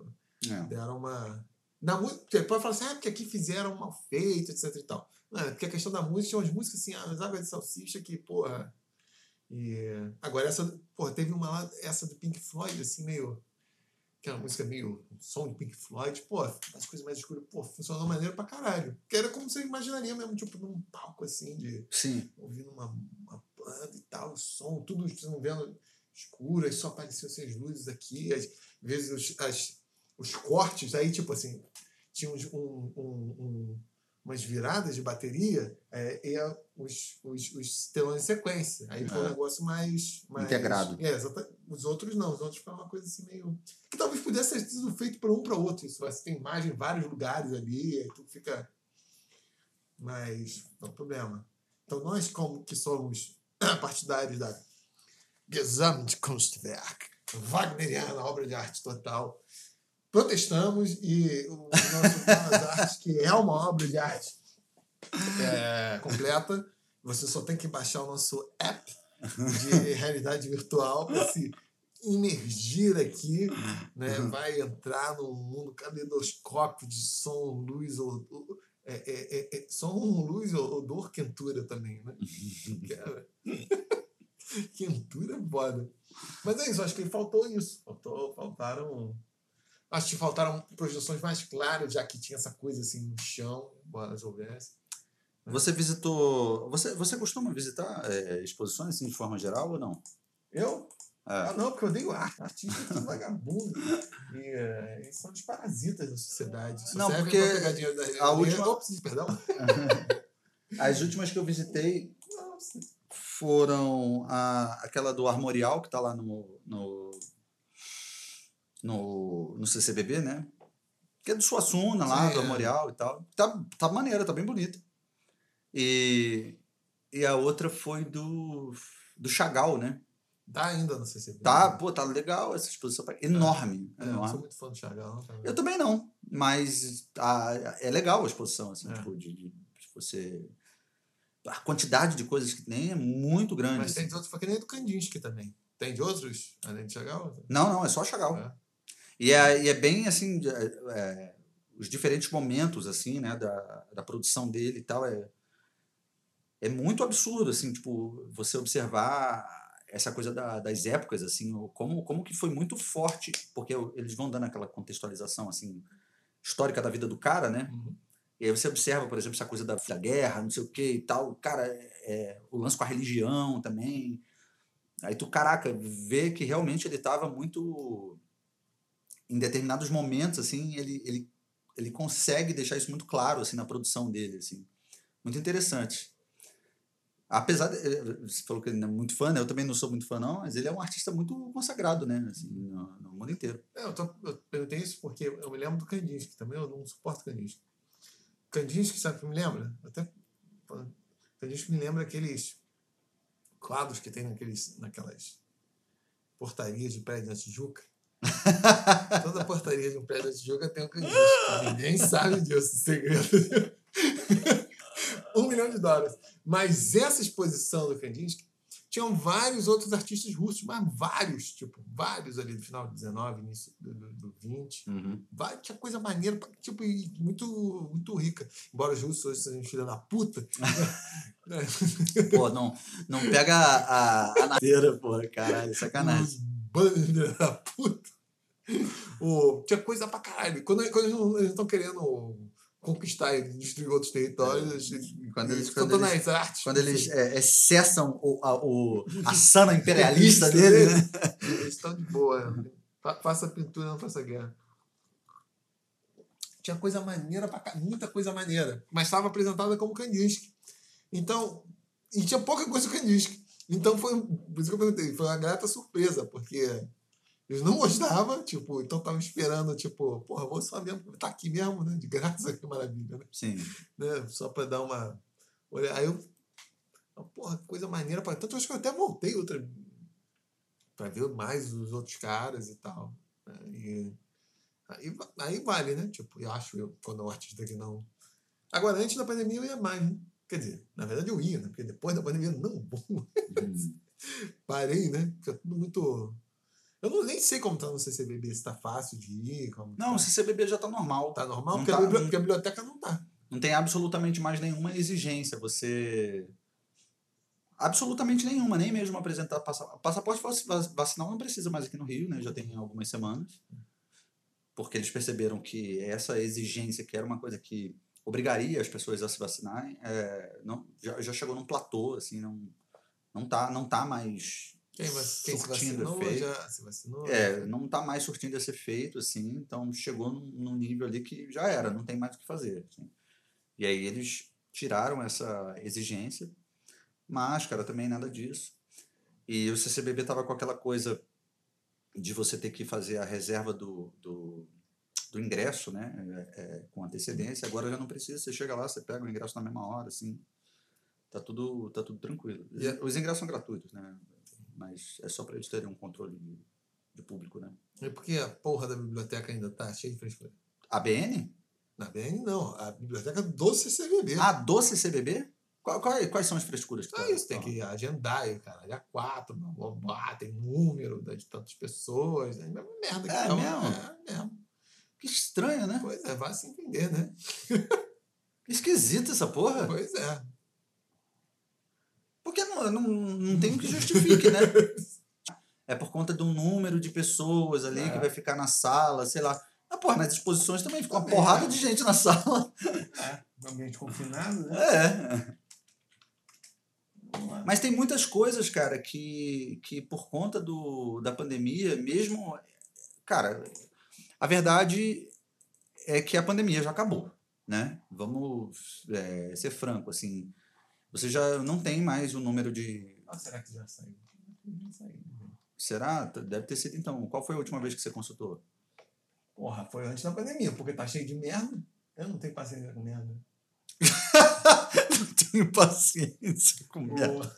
É. deram uma. Na música, você pode falar assim, ah, porque aqui fizeram mal feito, etc e tal. Não, é porque a questão da música, tinha umas músicas assim, ah, as águas de salsicha que, porra. E, agora essa, porra, teve uma lá, essa do Pink Floyd, assim, meio. Que é uma música meio. Um som de Pink Floyd, pô, as coisas mais escuras, pô, funcionou maneiro pra caralho. Que era como você imaginaria mesmo, tipo, num palco assim, de Sim. ouvindo uma, uma banda e tal, o som, tudo você não vendo escuro, aí só apareciam assim, as luzes aqui, às vezes os, as, os cortes, aí tipo assim, tinha uns, um, um- um- umas viradas de bateria é, e a- os, os, os telões de sequência. Aí foi um É. negócio mais, mais. Integrado. É, exata- os outros não, os outros foi uma coisa assim meio. Que talvez pudesse ter sido feito para um para outro. Isso, você tem imagem em vários lugares ali, aí tudo fica. Mas não é um problema. Então nós, como que somos partidários da Gesamtkunstwerk, Wagneriana, obra de arte total, protestamos e o nosso Artes, que é uma obra de arte é, completa, você só tem que baixar o nosso app de realidade virtual para se imergir aqui, né? vai entrar num mundo caleidoscópio de som, luz, ou, ou- é, é, é, é, som, luz, odor, quentura também, né? Cara, quentura é foda. Mas é isso, acho que faltou isso. Faltou, faltaram. Acho que faltaram projeções mais claras, já que tinha essa coisa assim no chão, embora houvesse. Você visitou. Você, você costuma visitar é, exposições assim, de forma geral ou não? Eu? É. Ah, não, porque eu odeio arte. Artista é tudo vagabundo. E é, eles são os parasitas da sociedade. Só Não, porque da a última- perdão. As últimas que eu visitei Nossa. foram a, aquela do Armorial, que está lá no, no, no, no CCBB, né? Que é do Suassuna lá, do é. Armorial e tal. Tá, tá maneira, tá bem bonita. E, e a outra foi do, do Chagall, né? Tá ainda no CCB. Tá, pô, tá legal essa exposição. tá Enorme. É, eu não enorme. sou muito fã do Chagall? Eu também não, mas a, é legal a exposição, assim, É. tipo, de, de- de você... A quantidade de coisas que tem é muito grande. Mas tem assim. de outros, foi que nem do Kandinsky também. Tem de outros, além de Chagall? Não, não, é só Chagall. É. E, é, e é bem, assim, de- é, os diferentes momentos, assim, né, da, da produção dele e tal, é, é muito absurdo, assim, tipo, você observar essa coisa da- das épocas, assim, como, como que foi muito forte, porque eles vão dando aquela contextualização, assim, histórica da vida do cara, né? Uhum. E aí você observa, por exemplo, essa coisa da, da guerra, não sei o que e tal. Cara, é, o lance com a religião também. Aí tu, caraca, vê que realmente ele estava muito. Em determinados momentos, assim, ele, ele, ele consegue deixar isso muito claro, assim, na produção dele, assim. Muito interessante. Apesar de. eh, Você falou que ele não é muito fã, né? Eu também não sou muito fã, não, mas ele é um artista muito consagrado, né? Assim, no, no mundo inteiro. É, eu, tô, eu perguntei isso porque eu me lembro do Kandinsky também, eu não suporto Kandinsky. Kandinsky, sabe o que me lembra? Até, Kandinsky me lembra aqueles quadros que tem naqueles, naquelas portarias de prédio da Tijuca. Toda portaria de um prédio da Tijuca tem um Kandinsky. Ninguém sabe disso, segredo. um milhão de dólares. Mas essa exposição do Kandinsky tinham vários outros artistas russos, mas vários, tipo, vários ali do final do 19, início do, do, do 20. Uhum. Vai, tinha coisa maneira, tipo, muito, muito rica. Embora os russos hoje sejam filha da puta. Pô, não, não pega a, a, a nadeira, pô, caralho, sacanagem. Filha da puta. O, tinha coisa pra caralho. Quando, quando eles não estão querendo conquistar e destruir outros territórios, eles Quando eles, quando eles, nas artes. quando eles é, é, cessam o, a, o, a sana imperialista dele, né? Eles estão de boa. Fa- Faça pintura, não faça guerra. Tinha coisa maneira pra cá, muita coisa maneira. Mas estava apresentada como Kandinsky. Então, e tinha pouca coisa Kandinsky. Então foi, por isso que eu perguntei, foi uma grata surpresa, porque eles não gostavam, tipo, então estavam esperando, tipo, porra, vou só mesmo, tá aqui mesmo, né? De graça, que maravilha, né? Sim. né? Só para dar uma. olha- Aí eu. Porra, que coisa maneira. Pra... Tanto acho que eu até voltei outra. para ver mais os outros caras e tal. né? E aí, aí vale, né? Tipo, eu acho eu, quando o artista que não. Agora, antes da pandemia eu ia mais, né? Quer dizer, na verdade eu ia, né? Porque depois da pandemia, não, vou. Uhum. Parei, né? Fica tudo muito. Eu não, nem sei como tá no CCBB, se tá fácil de ir. Como Não, o tá, CCBB já tá normal. tá normal, porque, tá- a porque a biblioteca não tá. Não tem absolutamente mais nenhuma exigência. Você. Absolutamente nenhuma, nem mesmo apresentar passaporte. Passaporte vac- vac- vacinal não precisa mais aqui no Rio, né? Já tem algumas semanas. Porque eles perceberam que essa exigência, que era uma coisa que obrigaria as pessoas a se vacinarem, é, não, já, já chegou num platô, assim, não, não, tá, não tá mais Quem, quem se surtindo efeito. já se vacinou? É, não tá mais surtindo esse efeito, assim, então chegou num, num nível ali que já era, não tem mais o que fazer. assim. E aí eles tiraram essa exigência, máscara também, nada disso. E o CCBB tava com aquela coisa de você ter que fazer a reserva do, do, do ingresso, né, é, é, com antecedência, agora já não precisa, você chega lá, você pega o ingresso na mesma hora, assim, tá tudo, tá tudo tranquilo. E Os ingressos são gratuitos, né, mas é só para eles terem um controle de, de público, né. É porque a porra da biblioteca ainda tá cheia de frescura. A BN? Na BN, não. A biblioteca do CCBB. Ah, do CCBB? Qual, qual- quais são as frescuras que Ah, tá- isso, tem que agendar, cara. Dia 4, blá, blá, tem número né, de tantas pessoas. É a mesma merda que É uma- mesmo? É mesmo. Que estranho, né? Pois é, vai se entender, né? Que esquisito essa porra. Pois é. Não, não, não tem o que justifique, né? é por conta do número de pessoas ali É. que vai ficar na sala, sei lá. Ah, porra, nas exposições também fica uma porrada é. de gente na sala. É, ambiente confinado, né? É. Mas tem muitas coisas, cara, que, que por conta do, da pandemia, mesmo. Cara, a verdade é que a pandemia já acabou, né? Vamos é, ser franco, assim. Você já não tem mais o número de. Ah, será que já saiu? Já saiu. Será? Deve ter sido então. Qual foi a última vez que você consultou? Porra, foi antes da pandemia, porque tá cheio de merda. Eu não tenho paciência com merda. Não tenho paciência com merda.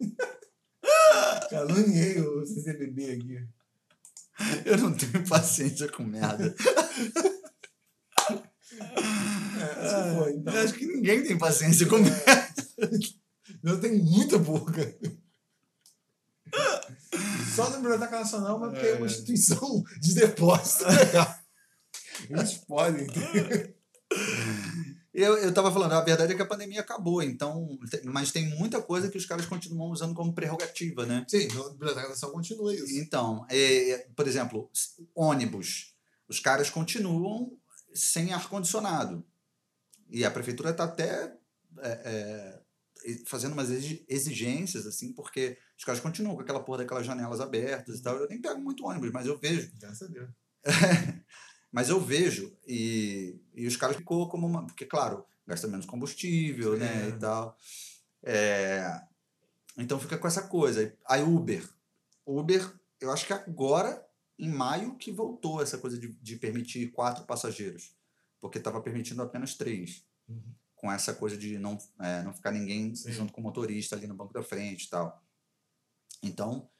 Caluniei o CCBB aqui. Eu não tenho paciência com merda. É, acho que foi, então. Eu acho que ninguém tem paciência com. Eu tenho muita boca. Só na Biblioteca Nacional, mas porque é uma instituição de depósito legal. Eles podem. Eu, eu tava falando, a verdade é que a pandemia acabou, então. Mas tem muita coisa que os caras continuam usando como prerrogativa, né? Sim, na Biblioteca Nacional continua isso. Então, é, é, por exemplo, ônibus. Os caras continuam sem ar-condicionado. E a prefeitura está até é, é, fazendo umas exi- exigências, assim, porque os caras continuam com aquela porra daquelas janelas abertas e tal. Eu nem pego muito ônibus, mas eu vejo. Graças a Deus. Mas eu vejo, e, e os caras ficou como uma. Porque, claro, gasta menos combustível, né? É. E tal. É, então fica com essa coisa. Aí Uber. Uber, eu acho que agora, em maio, que voltou essa coisa de, de permitir quatro passageiros. Porque estava permitindo apenas três. Uhum. Com essa coisa de não, é, não ficar ninguém Sim. junto com o motorista ali no banco da frente e tal. Então,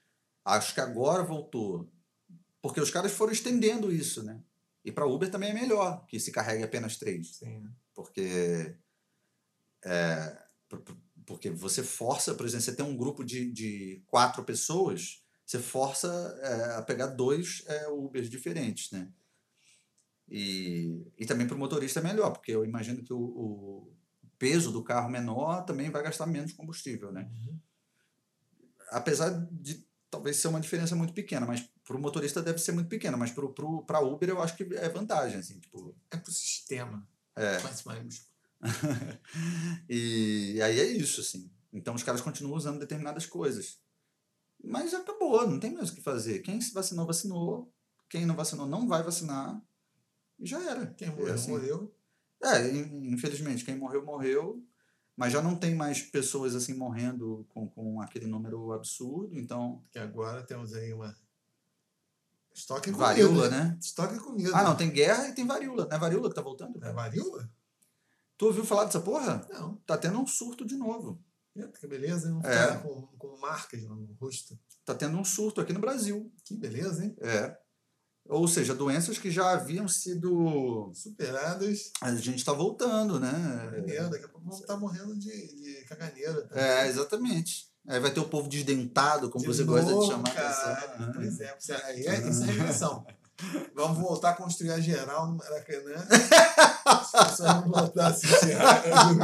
acho que agora voltou. Porque os caras foram estendendo isso, né? E para Uber também é melhor que se carregue apenas três. Sim. né? Porque. é, por- por- porque você força, por exemplo, você tem um grupo de, de quatro pessoas, você força é, a pegar dois é, Ubers diferentes, né? E, e também para o motorista é melhor, porque eu imagino que o, o peso do carro menor também vai gastar menos combustível, né? Uhum. apesar de talvez ser uma diferença muito pequena, mas para o motorista deve ser muito pequena, mas para Uber eu acho que é vantagem, assim, tipo, É pro sistema. É. Mais mais. e aí é isso, assim. Então os caras continuam usando determinadas coisas. Mas acabou, não tem mais o que fazer. Quem se vacinou, vacinou. Quem não vacinou, não vai vacinar. E já era. Quem É morreu, assim. morreu. É, in- infelizmente, quem morreu, morreu. Mas já não tem mais pessoas assim morrendo com, com aquele número absurdo. Então, Que agora temos aí uma. Estoque comida. varíola, né? Estoque comida. Ah, não, tem guerra e tem varíola. Não é varíola que tá voltando? É varíola? Tu ouviu falar dessa porra? Não. Tá tendo um surto de novo. Eita, que beleza, hein? Um É. cara com, com marcas no rosto. Tá tendo um surto aqui no Brasil. Que beleza, hein? É. Ou seja, doenças que já haviam sido. Superadas. A gente tá voltando, né? Caganeira. Daqui a pouco vamos estar morrendo de, de caganeira. tá? É, exatamente. Aí vai ter o povo desdentado, como De você gosta de novo, chamar caralho. Pois é, isso aí é, isso é regressão. Vamos voltar a construir a geral no Maracanã. As pessoas vão voltar a assistir rádio,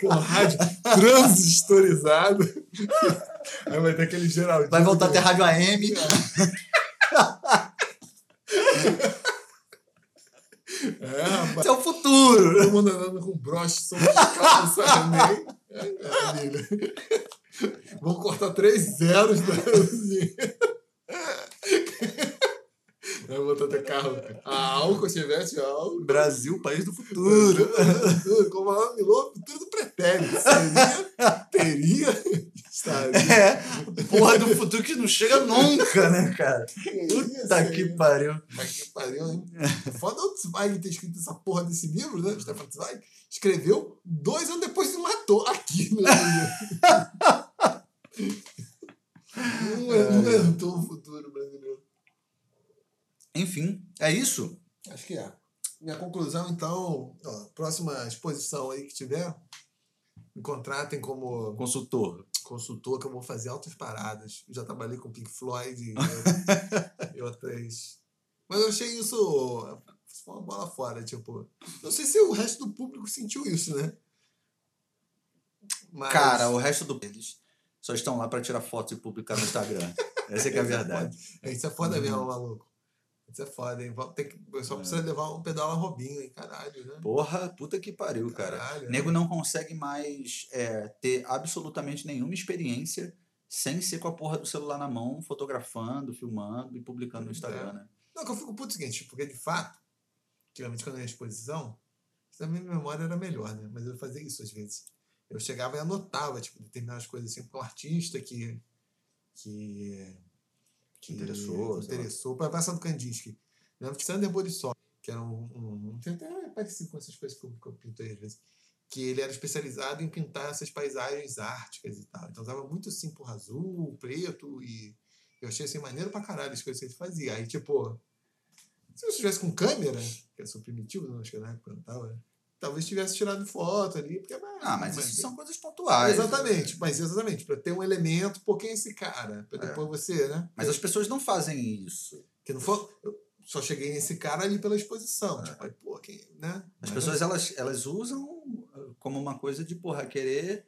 com rádio transistorizado. Aí vai ter aquele geral. Vai voltar a ter rádio AM. É, rapaz. É o futuro. Todo mundo andando com broche sobre os carros, também. É, maravilha. Vamos cortar três zeros da Vai botar até carro. A álcool, chevette, álcool. Brasil, país do futuro. Tudo, como ela falou, tudo pretérito. Seria, teria, estaria. É, porra do futuro que não chega nunca, né, cara? Puta que pariu. Puta que pariu, hein? Foda o Zweig ter escrito essa porra desse livro, né? Stefan Zweig. Escreveu dois anos depois se matou aqui no. Não É. o futuro. Enfim, é isso? Acho que é. Minha conclusão, então, ó, próxima exposição aí que tiver, me contratem como Consultor. consultor que eu vou fazer altas paradas. Eu já trabalhei com Pink Floyd e, e outras. Mas eu achei isso foi uma bola fora, tipo. Não sei se o resto do público sentiu isso, né? Mas, Cara, o resto do deles só estão lá para tirar fotos e publicar no Instagram. Essa é que é a é verdade. foda. Isso é foda mesmo, Uhum. maluco. Isso é foda, hein? Ter que, pessoal É. precisa levar um pedala Robinho, hein? Caralho, né? Porra, puta que pariu, cara. Caralho, O nego não consegue mais é, ter absolutamente nenhuma experiência sem ser com a porra do celular na mão, fotografando, filmando e publicando no Instagram, né? Não, que eu fico puto é o seguinte, porque de fato, antigamente quando eu ia à exposição, a minha memória era melhor, né? Mas eu fazia isso às vezes. Eu chegava e anotava, tipo, determinadas coisas assim, com um artista que. que. Que Interessou, interessou. Para passar do Kandinsky. De Sander Borisov, que era um. um, um tem até parecido com essas coisas que eu, que eu pinto aí às vezes. Que ele era especializado em pintar essas paisagens árticas e tal. Então usava muito assim por azul, preto e. Eu achei assim maneiro pra caralho as coisas que ele fazia. Aí, tipo, se eu estivesse com câmera, que é super primitivo, não acho que na época não tava, né? Talvez tivesse tirado foto ali, porque é Ah, mas mais- isso são coisas pontuais. Exatamente, mas exatamente, para ter um elemento, por quem é esse cara? Para É. depois você, né? Mas as pessoas não fazem isso. Que não for. Eu só cheguei nesse cara ali pela exposição. É. Tipo, aí, pô, quem, né? As Mas- pessoas, elas, elas usam uh, como uma coisa de, porra, querer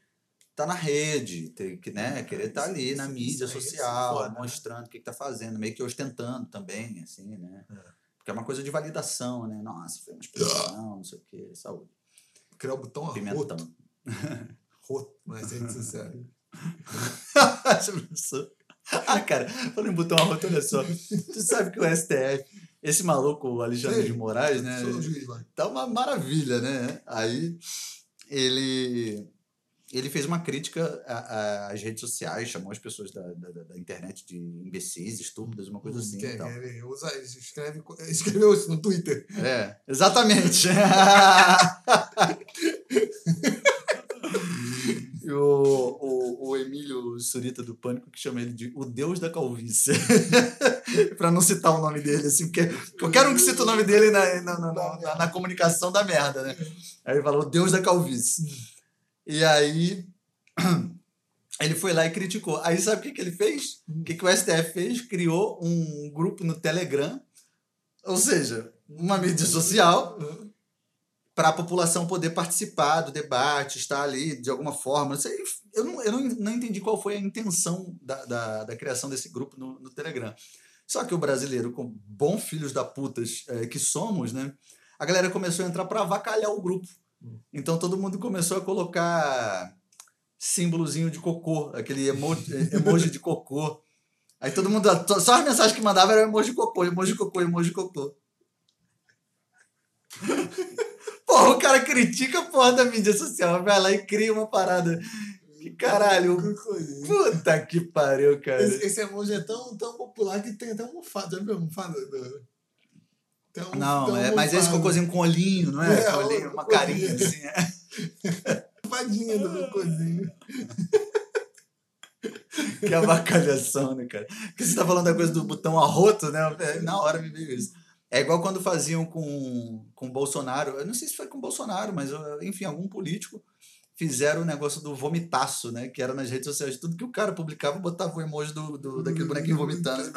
estar na rede, ter, que, né? Querer estar ali na mídia é social, né? mostrando o que, que tá fazendo, meio que ostentando também, assim, né? É. Porque é uma coisa de validação, né? Nossa, foi uma exposição, não sei o quê, saúde. Criar o botão Pimentão. arroto nas redes sociais. Ah, cara, falando em botão arroto, olha só. Tu sabe que o STF, esse maluco, o Alexandre de Moraes, né? Juiz lá. tá uma maravilha, né? Aí ele ele fez uma crítica às redes sociais, chamou as pessoas da, da, da internet de imbecis, estúpidas, uma coisa assim. Ele usa, escreve, escreveu isso no Twitter. É, exatamente. O, o, o Emílio Surita do Pânico que chama ele de o Deus da Calvície. pra não citar o nome dele, assim, porque qualquer um que cita o nome dele na, na, na, na- na comunicação dá merda, né? Aí ele fala o Deus da Calvície. E aí ele foi lá e criticou. Aí sabe o que, que ele fez? O que, que o STF fez? Criou um grupo no Telegram, ou seja, uma mídia social para a população poder participar do debate, estar ali de alguma forma. Não eu não, eu não, não entendi qual foi a intenção da, da, da criação desse grupo no, no Telegram. Só que o brasileiro, com bom filhos da putas eh, que somos, né? A galera começou a entrar para avacalhar o grupo. Então todo mundo começou a colocar símbolozinho de cocô, aquele emo emoji de cocô. Aí todo mundo, só as mensagens que mandava era emoji de cocô, emoji de cocô, emoji de cocô. Porra, o cara critica a porra da mídia social, vai lá e cria uma parada. Que caralho, puta que pariu, cara. Esse, esse emoji é tão, tão popular que tem até um mofado. Já viu almofada? Um- Não, um é, mas esse almofado. cocôzinho com olhinho, não é? É, olhinho, uma carinha assim. É. Almofadinha do cocôzinho. Que avacalhação, né, cara? Porque você tá falando da coisa do botão arroto, né? É, Na hora me veio isso. É igual quando faziam com com o Bolsonaro. Eu não sei se foi com o Bolsonaro, mas enfim, algum político fizeram o negócio do vomitaço, né? Que era nas redes sociais. Tudo que o cara publicava, botava o emoji do, do, daquele bonequinho vomitando.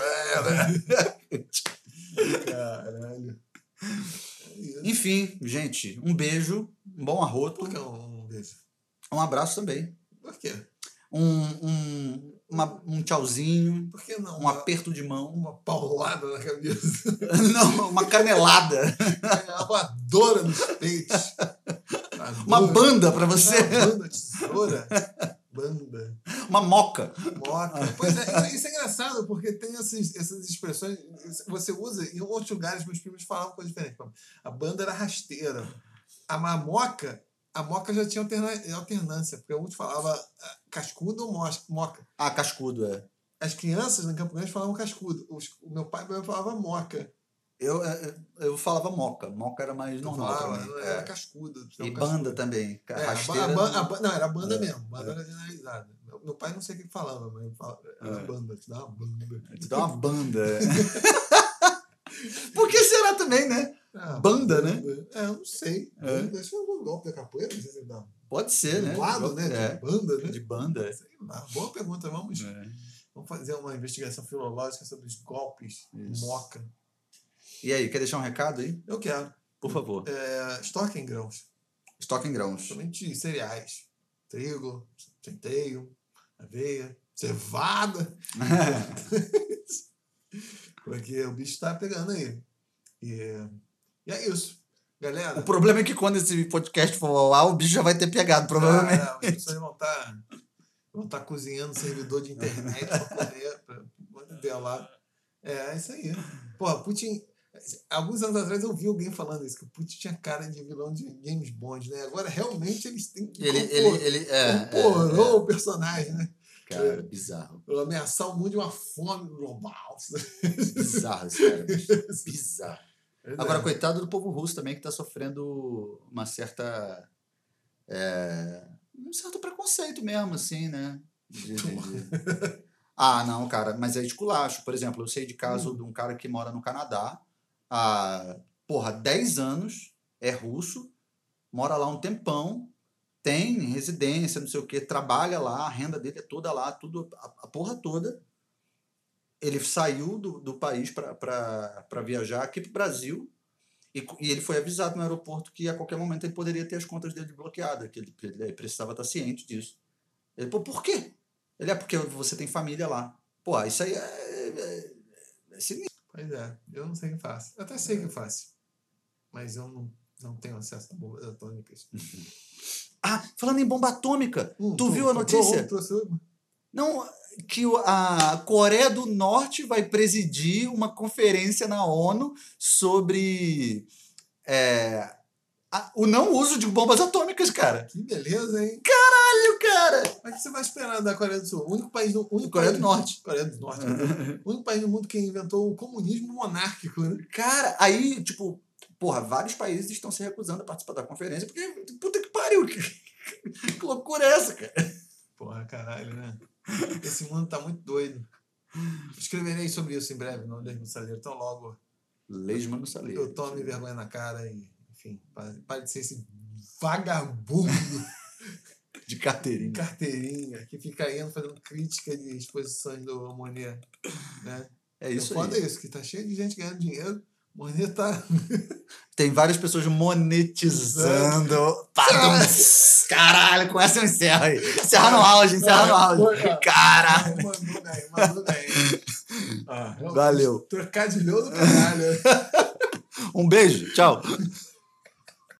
Caralho. É. Enfim, gente, um beijo, um bom arroto, Por que um beijo? um abraço também. Por quê? Um, um, uma- um tchauzinho, Por que não? um aperto de mão. Uma paulada na cabeça. Não, uma canelada. Uma voadora nos peitos. Uma banda pra você. Uma banda, tesoura. Banda. Uma moca. Moca. Pois é, isso é engraçado, porque tem essas, essas expressões. Você usa em outros lugares, meus primos falavam coisa diferente. A banda era rasteira. A ma- moca, a moca já tinha alternância, porque um falava ah, cascudo ou moca. Ah, cascudo, é. As crianças em Campo Grande falavam cascudo. Os- o meu pai falava moca. Eu, eu, eu falava moca. Moca era mais normal falava, É. era cascudo. E banda também. É, a ba- Rasteira. a ba- não, era banda É, mesmo. Banda é. era generalizada. Meu, pai não sei o que falava, mas ele falava, era É. banda, te dá uma banda. Tu dá uma banda. é. Por que será também, né? Ah, Banda, né? É, eu não sei. É. Banda, Acho que é um golpe da capoeira, não sei se dá. Pode ser, né? Lado, né? É. De banda, né? De banda. Sei lá. Boa pergunta. Vamos, É. vamos fazer uma investigação filológica sobre os golpes Isso. moca. E aí, quer deixar um recado aí? Eu quero. Por favor. É, estoque em grãos. Estoque em grãos. Somente cereais. Trigo, centeio, aveia, cevada. Porque o bicho tá pegando aí. E, e é isso. Galera. O problema é que quando esse podcast for ao ar, o bicho já vai ter pegado, provavelmente. Ah, as pessoas vão estar vão tá cozinhando servidor de internet para poder pra poder lá. É, é isso aí. Porra, Putin. Alguns anos atrás eu vi alguém falando isso, que o Putin tinha cara de vilão de James Bond, né? Agora realmente eles têm que ele, ele, ele, é, incorporou é, é. o personagem, né? Cara, bizarro. Ameaçar o mundo de uma fome global. Bizarro, cara. Bizarro. Agora, coitado do povo russo também, que está sofrendo uma certa. É, um certo preconceito mesmo, assim, né? De, de, de... ah, não, cara, mas é esculacho. Por exemplo, eu sei de caso hum. de um cara que mora no Canadá há, porra, 10 anos, é russo, mora lá um tempão, tem residência, não sei o que, trabalha lá, a renda dele é toda lá, tudo, a, a porra toda ele saiu do, do país para viajar aqui para o Brasil e, e, ele foi avisado no aeroporto que a qualquer momento ele poderia ter as contas dele bloqueadas, que ele, ele precisava estar ciente disso. Ele, por quê? Ele é porque você tem família lá. Pô, isso aí é, é, é sinistro. Pois é, eu não sei o que faço. Eu até sei o que eu faço, mas eu não, não tenho acesso a bombas atômicas. ah, falando em bomba atômica, hum, tu, tu viu a notícia? Não, que a Coreia do Norte vai presidir uma conferência na ONU sobre é, o não uso de bombas atômicas, cara. Que beleza, hein? Caralho, cara! Mas o que você vai esperar da Coreia do Sul? O único país do. Único Coreia do Norte. Coreia do Norte. o único país do mundo que inventou o comunismo monárquico, né? Cara, aí, tipo, porra, vários países estão se recusando a participar da conferência porque, puta que pariu, que, que loucura é essa, cara? Porra, caralho, né? Esse mundo tá muito doido. Escreverei sobre isso em breve no Lesmo Saleiro, tão logo. Lesmo no Saleiro. Eu tome vergonha na cara e, enfim, pare de ser esse vagabundo. de carteirinha. Carteirinha, que fica indo fazendo crítica de exposições do Monet. Né? É isso aí. Foda isso, que tá cheio de gente ganhando dinheiro Monet tá. Tem várias pessoas monetizando. Caralho, com essa eu encerro aí. Encerra no auge, encerra no auge. Caralho. Mandou bem, mandou bem. Ah, Valeu. Trocadilhou do caralho. um beijo, tchau.